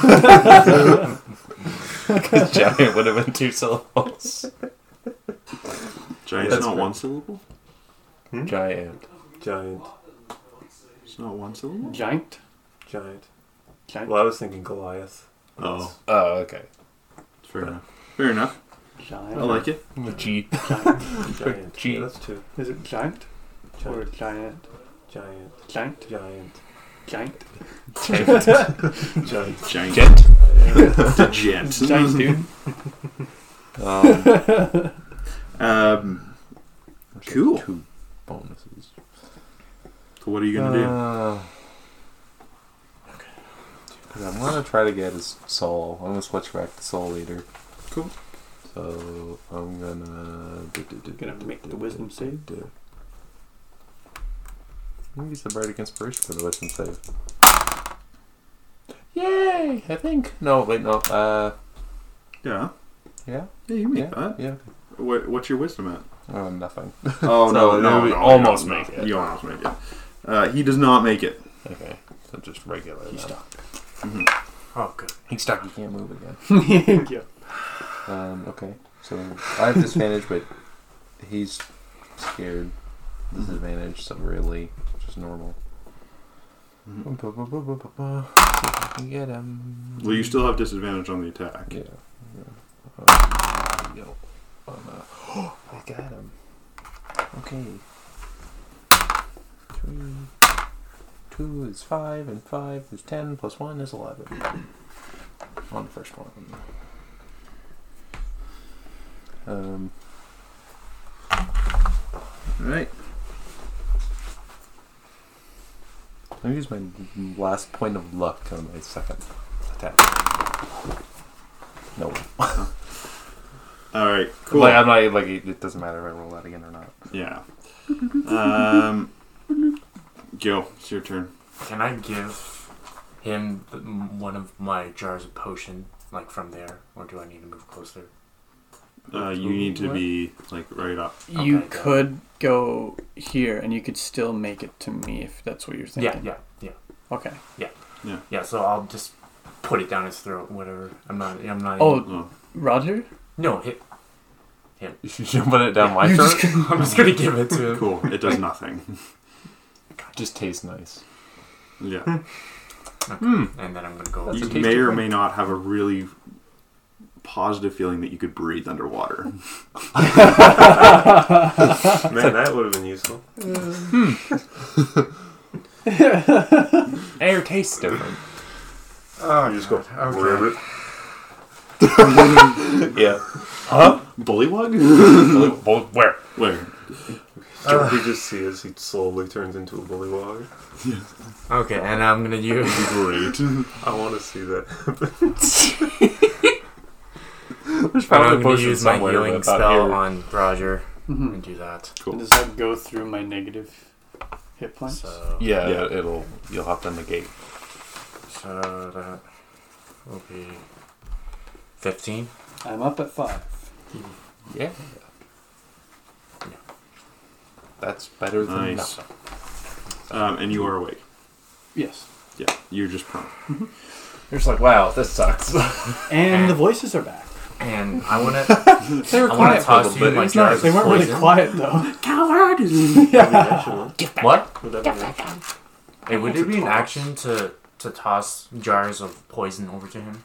Giant would have been two syllables. Giant's That's not great. one syllable. Hmm? Giant. Giant. It's not one syllable. Giant? Giant. Giant? Well, I was thinking Goliath. Oh, Oh, okay. fair enough. Fair enough. Giant? I like it. The G. Giant. Giant. G. Yeah, that's two. Is it giant? Or Giant. Giant? Giant. Giant? Giant. Giant? Giant. Giant. Gent. The gent. giant dude? Um, Um, Cool. Two bonuses. so what are you gonna do? Uh, 'cause I'm gonna try to get his soul. I'm gonna switch back to Soul Eater. Cool. So I'm gonna. Gonna have to make the wisdom save. I'm gonna use the bardic inspiration for the wisdom save. Yay! I think. No, wait, no. Uh, Yeah. yeah, Yeah, you make yeah, that. yeah. What, what's your wisdom at? Oh, nothing. Oh So no, no, we no, almost no, make no. it. You almost make it. Uh, he does not make it. Okay, so just regular. He's then. stuck. Oh, good. He's stuck. He can't move again. yeah. Um, okay, so I have disadvantage, but he's scared. Disadvantage, so really, just normal. Mhm. See if I can get him. Well, you still have disadvantage on the attack. Yeah. yeah. Uh. Um, uh, I got him. Okay. Three. Two is five, and five is ten, plus one is eleven. On the first one. Um, All right. I'll use my last point of luck on my second attack. No. All right. Cool. Like, I'm not, like, it it doesn't matter if I roll that again or not. yeah. Um. Gil, it's your turn. Can I give him the, one of my jars of potion, like from there, or do I need to move closer? Uh, you need to be like right up. You Okay, go. could go here and you could still make it to me if that's what you're Yeah, thinking. yeah, yeah, Yeah. Okay. yeah. Yeah. Yeah, so I'll just put it down his throat, whatever. I'm not. I'm not. Oh, Oh, Roger? no, hit. You should put it down my You're throat. just I'm just gonna give it to him. cool. It does nothing. Just tastes nice. Yeah. And then I'm gonna go. That's you tasty may or drink. may not have a really positive feeling that you could breathe underwater. Man, that would have been useful. Air tastes different. Oh, just go. Okay. Yeah. Huh? Bullywug? Bully- bull- Where? Where? Uh, we just see as he slowly turns into a bullywug. Okay, and I'm gonna use. Great. I want to see that. There's I'm probably gonna use my healing spell here. on Roger Mhm. and do that. Cool. Does that go through my negative hit points? So Yeah, Yeah. it'll. You'll have to negate. so that will be fifteen. I'm up at five. Yeah. That's better than Nice. nothing. Um, and you are awake. Yes. Yeah, you're just prone. You're just like, wow, this sucks. And the voices are back. And I wanna They were I wanna for a toss little you bit. my It was jars nice. They weren't really poison. quiet though. Coward! yeah. what? Would that be an? Hey, would it be an action to to toss jars of poison over to him?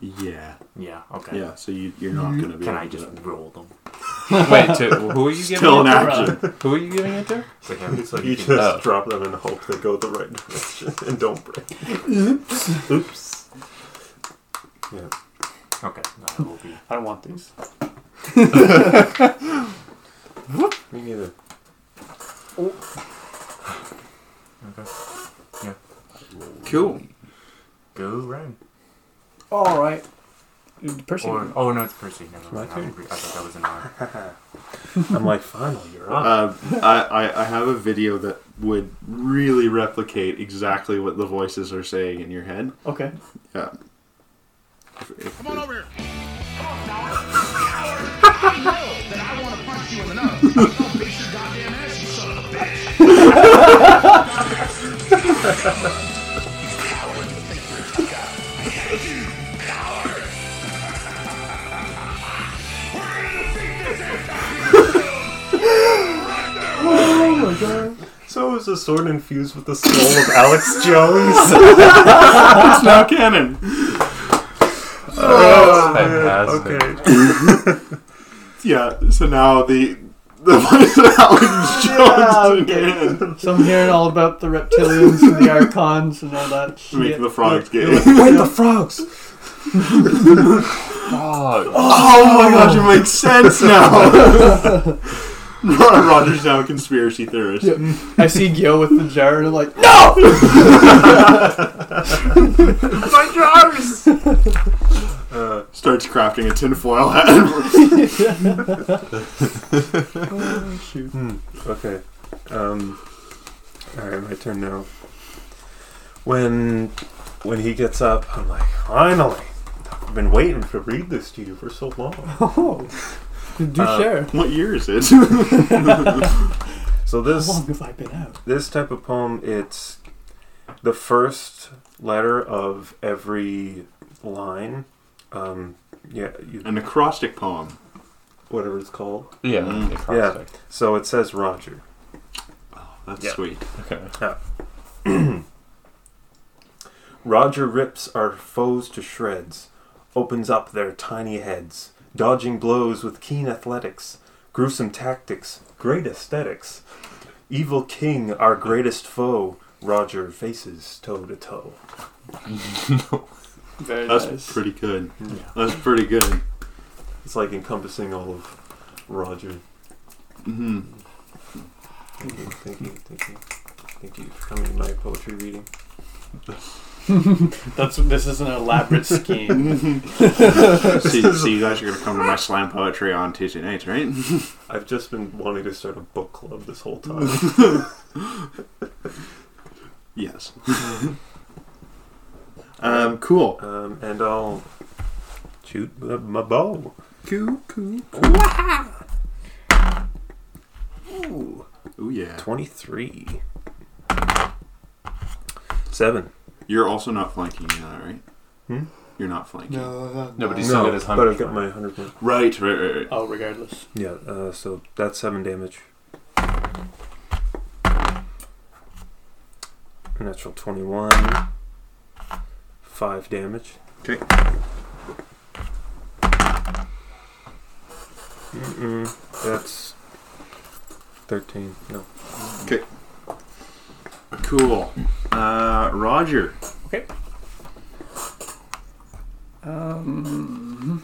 Yeah. Yeah. Okay. Yeah, so you, you're not going to be Can able I to just do that. roll them Wait, to, who are you giving Still it an to? action. Who are you giving it to? to him so You he just can? Oh. drop them and hope they go the right direction and don't break. Oops. Oops. Yeah. Okay. That will be. I don't want these. Me neither. Okay. Yeah. Cool. Go round. All right. Percy. Or oh no, it's Percy. Never My mind. I turn. I thought that was an R. I'm like, finally, you're up. Uh, I, I, I have a video that would really replicate exactly what the voices are saying in your head. Okay. Yeah. If- if- Come on over here. Come on, coward. Coward. You know that I want to punch you in the nose. Don't beat your goddamn ass, you son of a bitch. So is the sword infused with the soul of Alex Jones? It's now canon. Ah, fantastic. okay. Yeah, so now the the voice of Alex Jones okay. again. So I'm hearing all about the reptilians and the archons and all that shit. Make the frogs gay. Wait, the frogs! Oh, Oh my gosh, it makes sense now. Roger's now a conspiracy theorist. Yeah. I see Gil with the jar and I'm like, no! My jars. Uh, Starts crafting a tinfoil hat. hmm, okay. Um, Alright, my turn now. When when he gets up, I'm like, finally! I've been waiting to read this to you for so long. Oh. Do Uh, share. what year is it? So How this long have I been out? this type of poem, it's the first letter of every line. Um, yeah, you, An acrostic poem. whatever it's called. yeah. Mm. acrostic. So it says Roger. That's Yeah. sweet. Okay. Roger rips our foes to shreds, opens up their tiny heads, dodging blows with keen athletics, gruesome tactics, great aesthetics. Evil king, our greatest foe, Roger faces toe to toe. Very That's nice. pretty good. That's pretty good. It's like encompassing all of Roger. hmm Thank you, thank you, thank you. Thank you for coming to my poetry reading. That's this is an elaborate scheme. see, see, you guys are going to come to my slam poetry on Tuesday nights, right? I've just been wanting to start a book club this whole time. yes. um, cool. um, and I'll shoot my my bow. Cool, cool. Ooh, Ooh, yeah. 23. Seven. You're also not flanking, uh, right? Hmm? You're not flanking. No, but he's still got his but hundred. I've got my 100 point. Right, right, right, right. oh, regardless. Yeah, uh, so that's 7 damage. Natural 21. 5 damage. Okay. Mm-mm, that's 13. No. Okay. Cool. Uh, Roger. Okay. Um,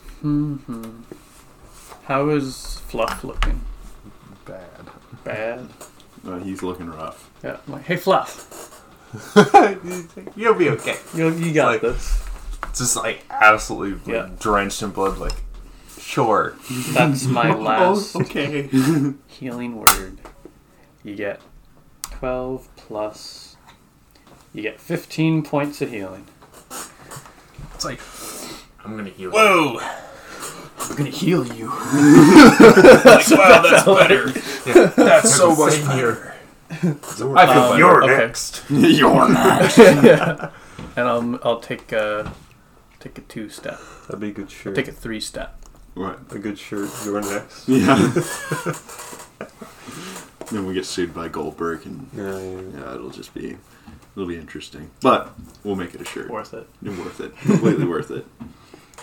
How is Fluff looking? Bad. Bad. Uh, he's looking rough. Yeah. I'm like, hey Fluff, You'll be okay. you you got Like- this. Just like absolutely like, Yeah. drenched in blood. Like, sure. That's my last okay. healing word. You get twelve plus. You get fifteen points of healing. It's like, I'm gonna heal. whoa. I'm gonna heal you. Like, wow, that's better. Yeah. That's so much Same better. here. I feel Um, better. You're okay. next. You're next. yeah. And I'll I'll take a take a two step. That'd be a good shirt. Take a three step. Right. A good shirt. You're next. Yeah. then we get sued by Goldberg, and Yeah, yeah. yeah, it'll just be, it'll be interesting. But we'll make it a shirt. Worth it. Worth it. Completely worth it.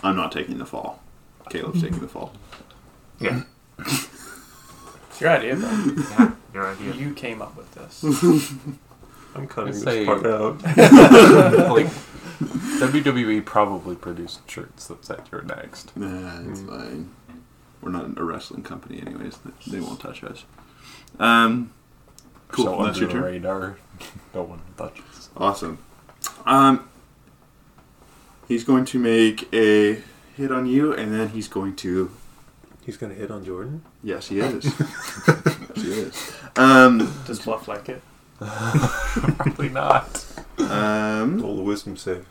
I'm not taking the fall. Caleb's taking the fall. Yeah. It's your idea, though. Yeah. Your idea. You came up with this. I'm cutting Let's this part out. like, WWE probably produced shirts that said you're next. Nah, it's fine. We're not a wrestling company, anyways. They won't touch us. Um, cool. So That's your turn. radar, no one touches. Awesome. Um, he's going to make a hit on you, and then he's going to. He's gonna hit on Jordan. Yes, he is. yes, he is. Um, Does Fluff like it? Probably not. um, Roll the wisdom save.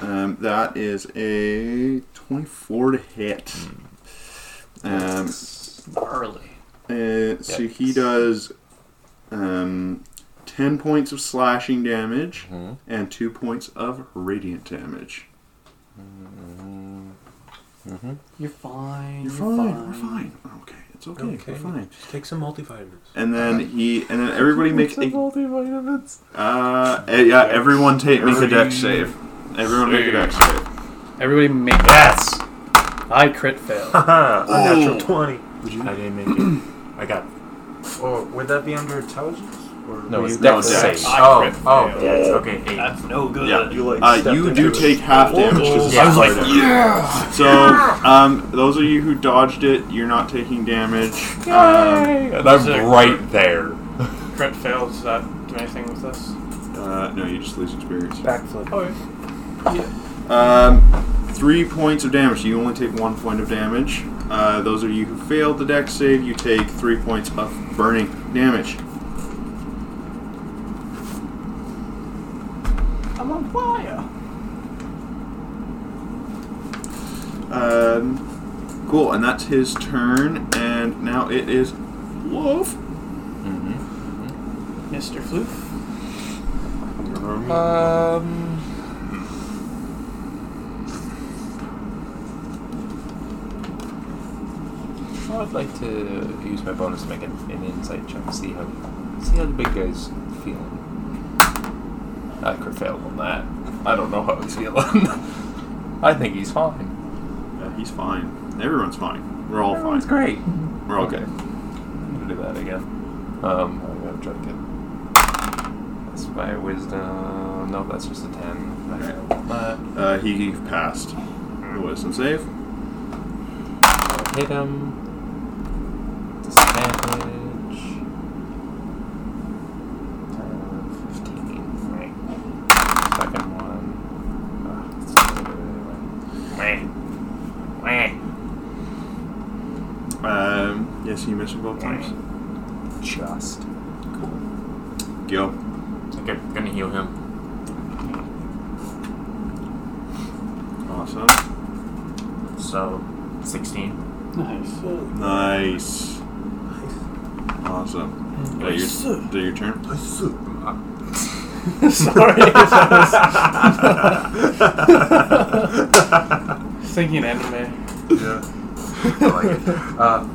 um, that is a twenty-four to hit. Um, Barley. Uh, so he does um, 10 points of slashing damage Mhm. and 2 points of radiant damage. Mm-hmm. You're fine. You're fine. We're fine. Okay, it's okay. Okay. We're fine. Just take some multivitamins. And then he, and then everybody makes a, multivitamins. uh, eh, yeah, everyone take make a dex Every- save. Everyone make a dex save. Everybody make Yes. I crit fail. Haha! A natural. 20. I didn't make it. I got. Or would that be under intelligence? Or No, were it's you- dex No, save. dex. I Oh, crit oh, fail. dex. Okay, eight. That's no good. Yeah. You like Uh, stepped you into do it. take half damage. Just Yeah. I was like, yeah. So, um, those of you who dodged it, you're not taking damage. Um, and I'm Sick. right there. Crit fail. Does that do anything with this? uh, no, you just lose experience. Backflip. Oh, yeah. Um, three points of damage. You only take one point of damage. Uh, those of you who failed the dex save, you take three points of burning damage. I'm on fire. Um, cool, and that's his turn. And now it is Wolf. Mr. Floof. Um. I'd like to use my bonus to make an, an insight check, see how see how the big guy's feeling. I could fail on that. I don't know how he's feeling. I think he's fine. Yeah, he's fine. Everyone's fine. We're all Everyone's fine. great. We're all Okay. good. I'm gonna do that again. Um, I'm gonna try to get. That's my wisdom. No, that's just a ten. I failed on that. Uh, he passed the wisdom save. Hit him. Disadvantage. Uh, 15. Right. Second one. Ugh, it's not really right. Yes, you missed it both times. Just. Gil. Okay, gonna heal him. Awesome. So, 16. Nice. Nice. Awesome. Is that your, is that your turn? Sorry. Thinking anime. Yeah. I like it. Uh,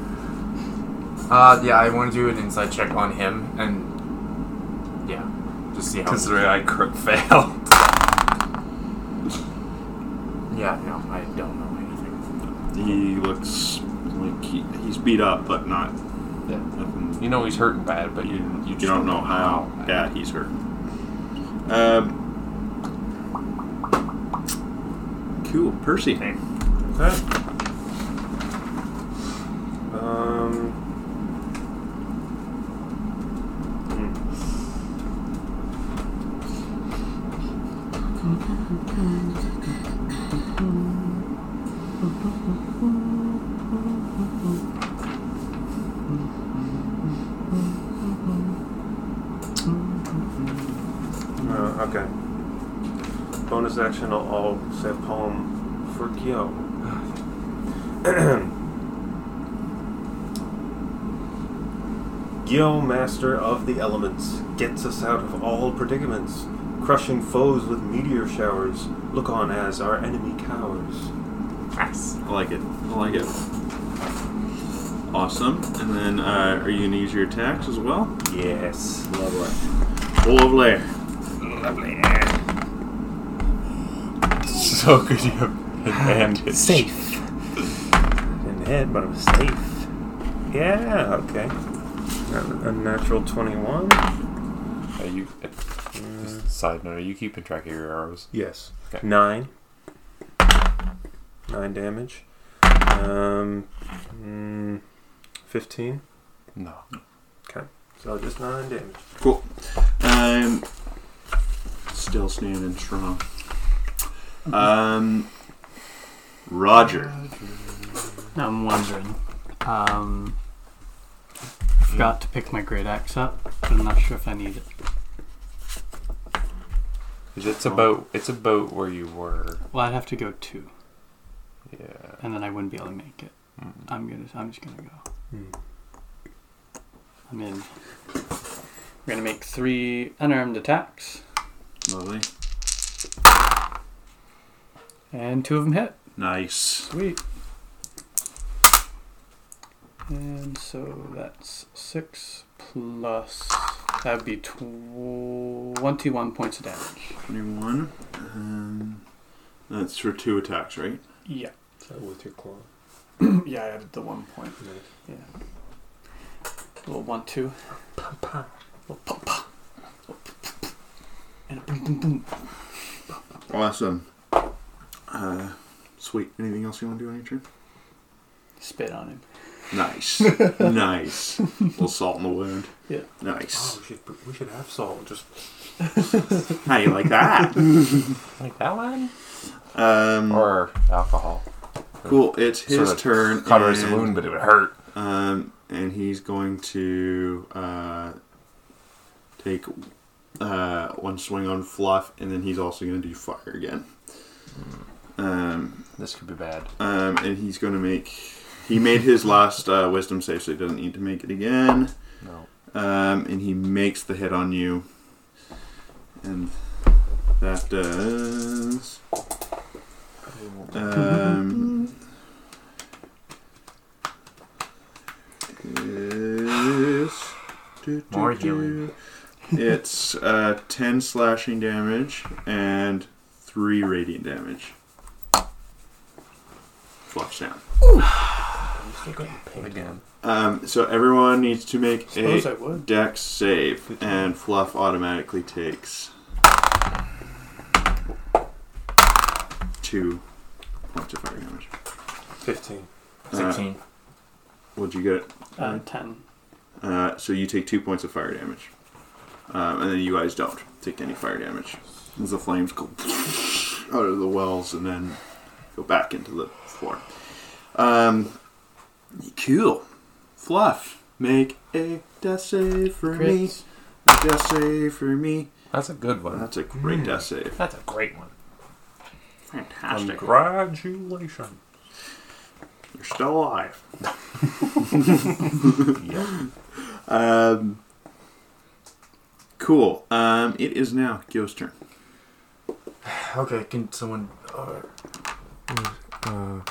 uh, yeah, I want to do an insight check on him and yeah, just see how. Considering I crit failed. Yeah, no, I don't know anything. He looks like he, he's beat up, but not Yeah. nothing. You know he's hurting bad, but you you, you, you don't know how bad he's hurt. Um, cool, Percy. Okay. Bonus action, I'll, I'll poem for Gyo. Gyo, master of the elements, gets us out of all predicaments, crushing foes with meteor showers. Look on as our enemy cowers. Nice. I like it. I like it. Awesome. And then, uh, are you gonna use your attacks as well? Yes. Lovely. Lovely. Lovely. So good you have advantage. Safe. In the head, but I'm safe. Yeah, okay. A, a natural 21. Are you, uh, just a side note, are you keeping track of your arrows? Yes. Okay. Nine. Nine damage. Um, mm, 15. No. Okay. So just nine damage. Cool. I'm still standing strong. Um, Roger. Now I'm wondering. Um, I forgot to pick my great axe up, but I'm not sure if I need it. 'Cause It's about it's about where you were. Well, I'd have to go two, Yeah. and then I wouldn't be able to make it. Mm. I'm gonna. I'm just gonna go. Hmm. I'm in. We're gonna make three unarmed attacks, Lovely. And two of them hit. Nice. Sweet. And so that's six plus. That'd be tw- 21 points of damage. 21. Um, that's for two attacks, right? Yeah. So with your claw. yeah, I added the one point. Yeah. little one, two. Little pa pa. Little p- p- p- And a boom boom boom. Awesome. Uh, sweet. Anything else you want to do on your turn? Spit on him. Nice. nice. A little salt in the wound. Yeah. Nice. Oh, we should, we should have salt. Just How do you like that? Like that one? Um, Or alcohol. cool. It's his Sort of turn. Covers the and- wound, but it would hurt. Um, and he's going to uh, take uh, one swing on Fluff, and then he's also going to do fire again. Um, This could be bad. um, and he's going to make. He made his last uh, wisdom save, so he doesn't need to make it again. No. Um, and he makes the hit on you. And that does. Um, is, do, do, More healing. It's uh, 10 slashing damage and 3 radiant damage. Flush down. Again. Um, so everyone needs to make Suppose I a would. dex save, and Fluff automatically takes two points of fire damage. 15. Uh, 16. what'd you get? Uh, 10. Uh, so you take two points of fire damage, um, and then you guys don't take any fire damage. As the flames go out of the wells and then go back into the floor. Um, cool. Fluff, make a death save for me. A death save for me. That's a good one. That's a great death save. That's a great one. Fantastic. Congratulations. You're still alive. yeah. Um, cool. Um, it is now Gyo's turn. Okay, can someone. Uh, uh,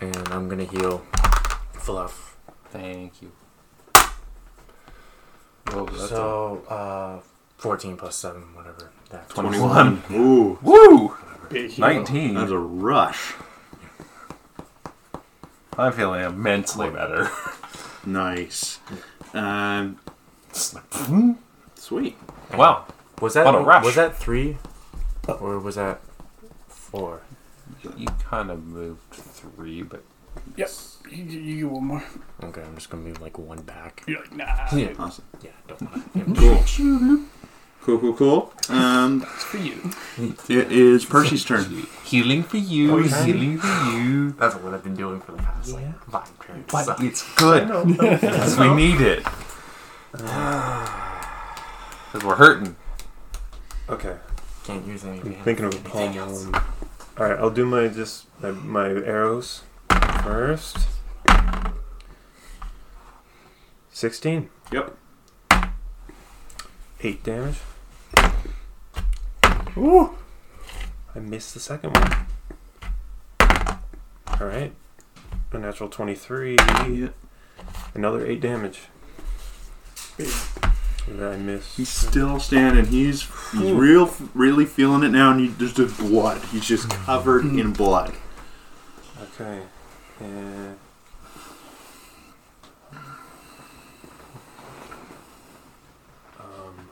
and I'm gonna heal Fluff. Thank you. Whoa, that's a- So, uh, 14 plus 7, whatever. That 21. Ooh, Woo! Big heal. 19. that's a rush. I'm feeling immensely better. Nice. Um, sweet. wow. Was that What a rush. was that three, or was that four? You kind of moved three, but Yep. You, you, you get one more. Okay, I'm just gonna move like one back. You're like, nah. Yeah, Awesome. yeah, don't want to. Cool. Cool, cool, cool. Um, It's for you. it is Percy's turn. Healing for you. Okay. Healing for you. That's what I've been doing for the past like five turns. But So- it's good because we need it. Because we're hurting. Okay. Can't use any. I'm thinking of a palm one. All right, I'll do my just my, my arrows first. Sixteen. Yep. Eight damage. Ooh! I missed the second one. All right. A natural twenty-three. Another eight damage. And I missed. He's still standing. He's he's real, really feeling it now, and you, there's just blood. He's just covered in blood. Okay. And um,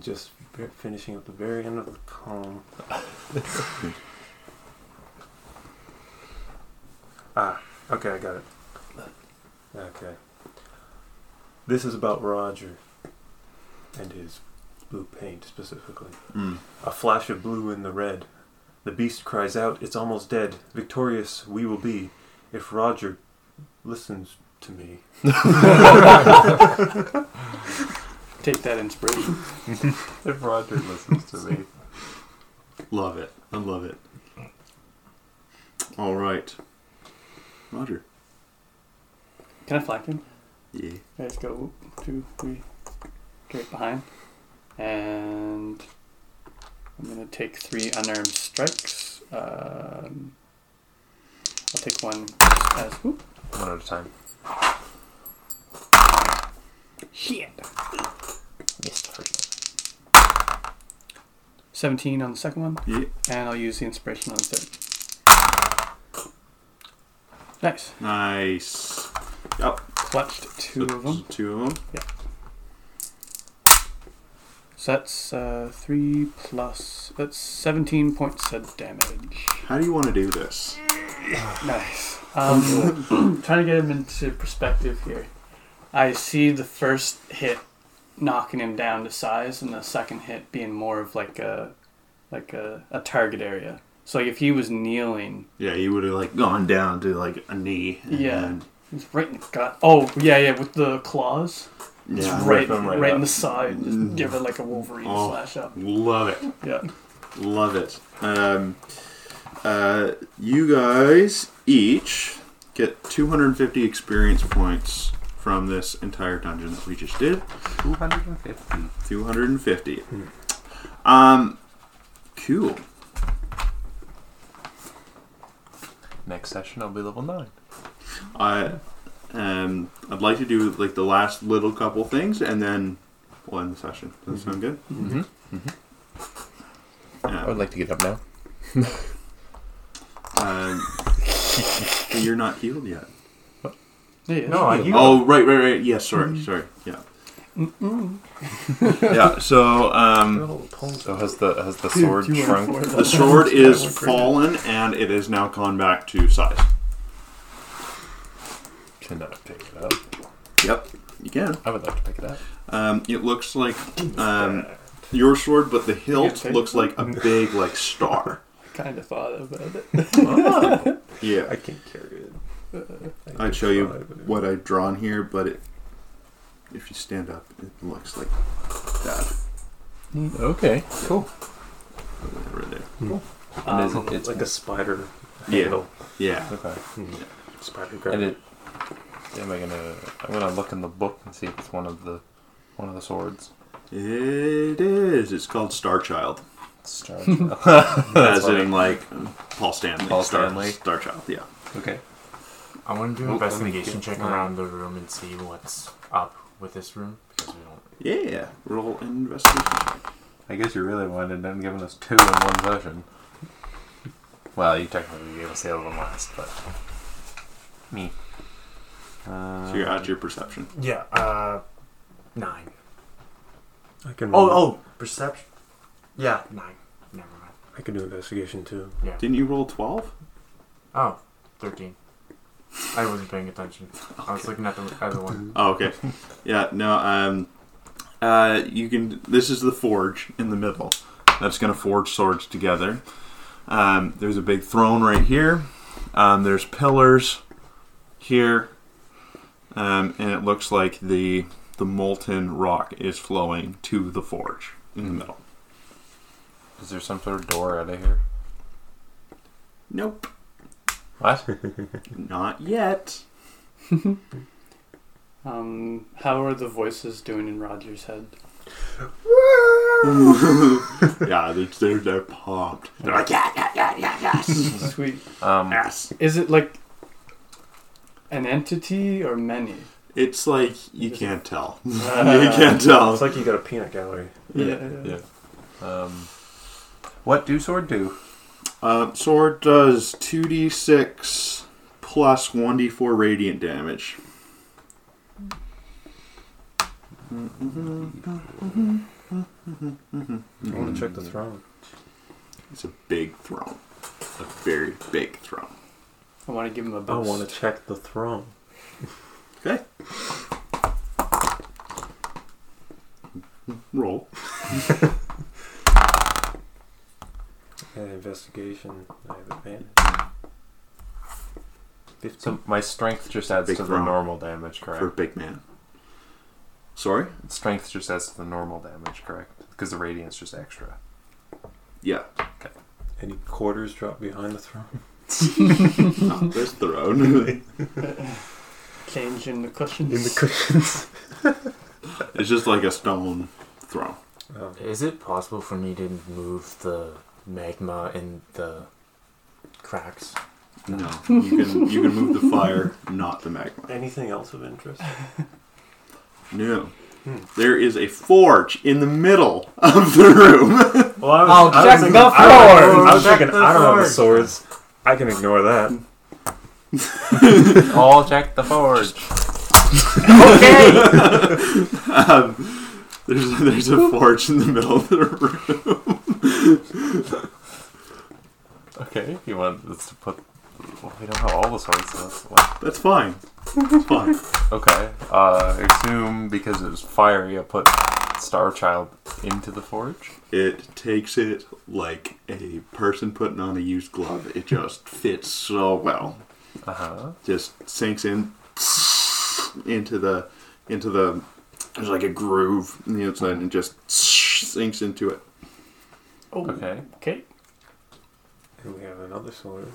just finishing at the very end of the column. ah, okay, I got it. Okay. This is about Roger and his blue paint specifically. Mm. A flash of blue in the red. The beast cries out, It's almost dead. Victorious we will be if Roger listens to me. Take that inspiration. If Roger listens to me. Love it. I love it. All right, Roger. Can I flank him? Yeah. Let's go two, three, straight behind. And I'm gonna take three unarmed strikes. Um, I'll take one as whoop. One at a time. Shit. Missed the first one. 17 on the second one, Yeah. and I'll use the inspiration on the third. Nice. Nice. Yep. Clutched two So- of them. Two of them. So that's uh, three plus. That's 17 points of damage. How do you want to do this? Nice. Um, trying to get him into perspective here. I see the first hit knocking him down to size, and the second hit being more of like a like a, a target area. So like if he was kneeling, Yeah, he would have like gone down to like a knee. and Yeah. then- he's right in the gut. Oh yeah, yeah, with the claws, it's yeah. right, right, right in the side. Just Mm. give it like a Wolverine Oh. slash up. Love it. Yeah. Love it. Um, uh, you guys each get 250 experience points from this entire dungeon that we just did. 250. 250. Um, cool. Next session, I'll be level 9. I um, I'd like to do like the last little couple things and then we'll end the session. Does that sound good? Mm-hmm. Yeah. I would like to get up now. Um, you're not healed yet. Yeah, No, I healed. Oh, right, right, right. Yes, sorry, sorry. Yeah. yeah. So um, So has the has the sword Dude, shrunk? went for it. the sword Yeah, I is went for it. fallen and it is now gone back to size. Cannot pick it up. Yep, you can. I would like to pick it up. Um, it looks like um, your sword, but the hilt take looks like a big like star. Kind of thought about it. I Yeah, I can't carry it. I I'd show you it- what I've drawn here, but it, if you stand up, it looks like that Okay, cool. right there. And is Um, it, it's like a spider Yeah. handle. Yeah. Okay. Spider And it. Am I gonna? I'm gonna look in the book and see if it's one of the one of the swords. It is. It's called Star Child. Star. As funny. in like Paul Stanley. Paul Star, Stanley. Star Child. Yeah. okay. I want to do an Oh, let me investigation get check mine. around the room and see what's up with this room because we don't. Yeah. Roll an investigation. I guess you really wanted them giving us two in one session. Well, you technically gave us the other one last, but me. Uh, So you're at your perception. Yeah. Uh, nine. I can. Oh, oh, perception. Yeah, nine. Never mind. I can do investigation too. Yeah. Didn't you roll twelve? Oh, 13. I wasn't paying attention. I was looking at the other one. Oh, okay. Yeah, no, um, uh, you can, this is the forge in the middle. That's going to forge swords together. Um, there's a big throne right here. Um, there's pillars here. Um, and it looks like the the molten rock is flowing to the forge in the middle. Is there some sort of door out of here? Nope. What? Not yet. Um, how are the voices doing in Roger's head? yeah, they're, they're, they're pumped. They're like, yeah, yeah, yeah, yeah, yes. Sweet. Um, yes. Is it like an entity or many? It's like, you can't tell. you Uh, can't tell. It's like you got a peanut gallery. Yeah. yeah. Um, what do sword do? Uh, sword does 2d6 plus 1d4 radiant damage. I want to check the throne. It's a big throne. A very big throne. I want to give him a I boost. I want to check the throne. Okay. Roll. And investigation. I have advantage. Fifteen. So my strength just adds Big to the throw. normal damage, correct? For a big man. Sorry? Strength just adds to the normal damage, correct? Because the radiance just extra. Yeah. Any quarters drop behind the throne? Not this throne. Change in the cushions. In the cushions. it's just like a stone throne. Oh. Is it possible for me to move the magma in the cracks? No. You can you can move the fire, not the magma. Anything else of interest? No. There is a forge in the middle of the room. Well, I was, I'll I was check thinking, the I was, I was forge. thinking, Check the I don't have the forge. swords. I can ignore that. All check the forge. um, there's there's a forge in the middle of the room. Okay, you want us to put. Well, we don't have all the swords, so that's what. That's fine. That's fine. Okay, uh, I assume because it was fiery, I put Star Child into the forge. It takes it like a person putting on a used glove. It just fits so well. Uh huh. Just sinks in into the into the. There's like a groove in the outside and just sinks into it. Oh, Okay. Okay. And we have another sword.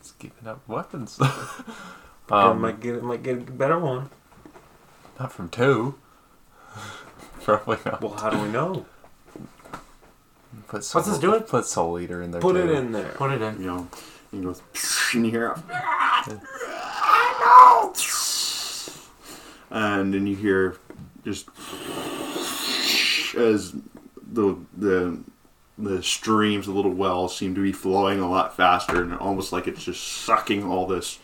It's keeping up weapons. I um, might get might get a better one. not from two. Probably not. Well, how do we know? Put Soul, What's this doing? Put Soul Eater in there. Put too. it in there. Put it in. You know, and goes and you hear and then you hear just as the the the streams, the little wells seem to be flowing a lot faster, and almost like it's just sucking all this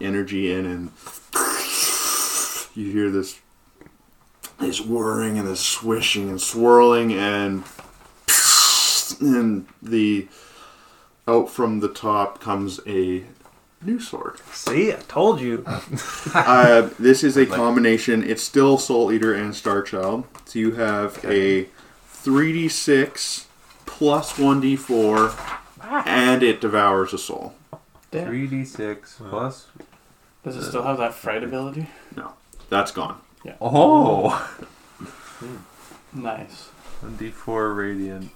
energy in, and you hear this this whirring and this swishing and swirling, and and the out from the top comes a new sword. See, I told you. Uh, this is a combination. It's still Soul Eater and Star Child. So you have a 3d6 plus 1d4, ah. and it devours a soul. Damn. Three d six plus. Does it still have that fright ability? No, that's gone. Oh. Hmm. Nice. One d four radiant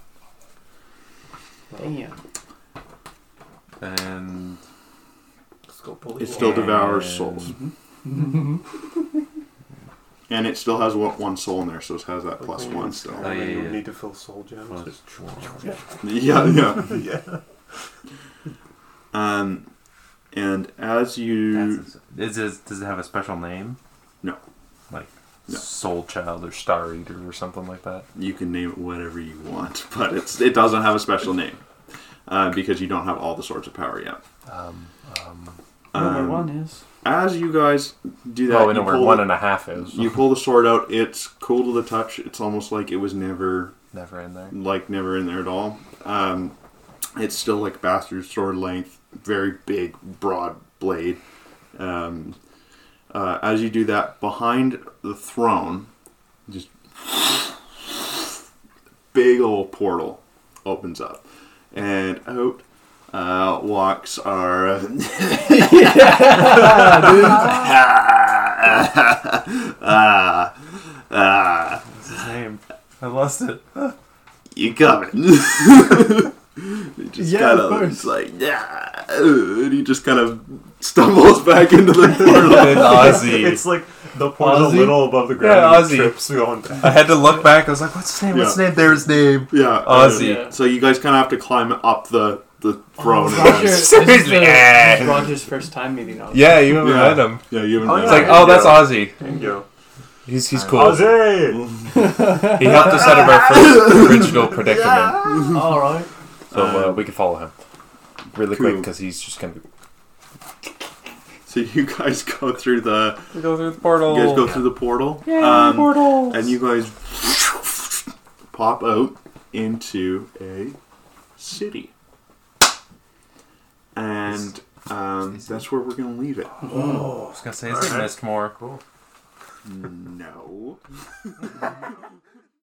Damn. and Let's go pull It still devours And- souls. Mm-hmm. And it still has one one soul in there, so it has that plus one still. Oh, yeah, you yeah. need to fill soul gems. Plus- Yeah, yeah. yeah. Um, and as you. That's- is it, does it have a special name? No. Like No. Soul Child or Star Eater or something like that. You can name it whatever you want, but it's it doesn't have a special name uh, because you don't have all the swords of power yet. Um, um, Number Um, one is. As you guys do that, oh, we know where one the, and a half is. you pull the sword out. It's cool to the touch. It's almost like it was never Never in there. like never in there at all. Um, it's still like bastard sword length, very big, broad blade. Um, uh, as you do that, behind the throne, just big old portal opens up, and out uh, walks our. Ah, ah, What's his name? I lost it. you coming? he just Yeah, kind of of course. it's like yeah, and he just kind of stumbles back into the portal. And Ozzy. It's like the portal's a little above the ground. Yeah, and Ozzy. trips going back. I had to look back. I was like, "What's his name? What's his name? There's name." yeah, Ozzy. uh, So you guys kind of have to climb up the the throne. Oh, Roger, and this is, the, this Yeah. is Roger's first time meeting Ozzy. Yeah, you haven't Yeah. met him. yeah, you haven't. Oh, met It's like, him. oh, that's Yeah. Ozzy. There you. He's he's cool. Ozzy! He helped us out of our first original predicament, All right. so uh, we can follow him really cool. quick because he's just gonna Be... So you guys go through the we go through the portal. you guys go through the portal. Yeah, um, portals. and you guys pop out into a city. And um, that's where we're going to leave it. Oh, I was gonna say, is it Alright. Mistmore? Cool. No.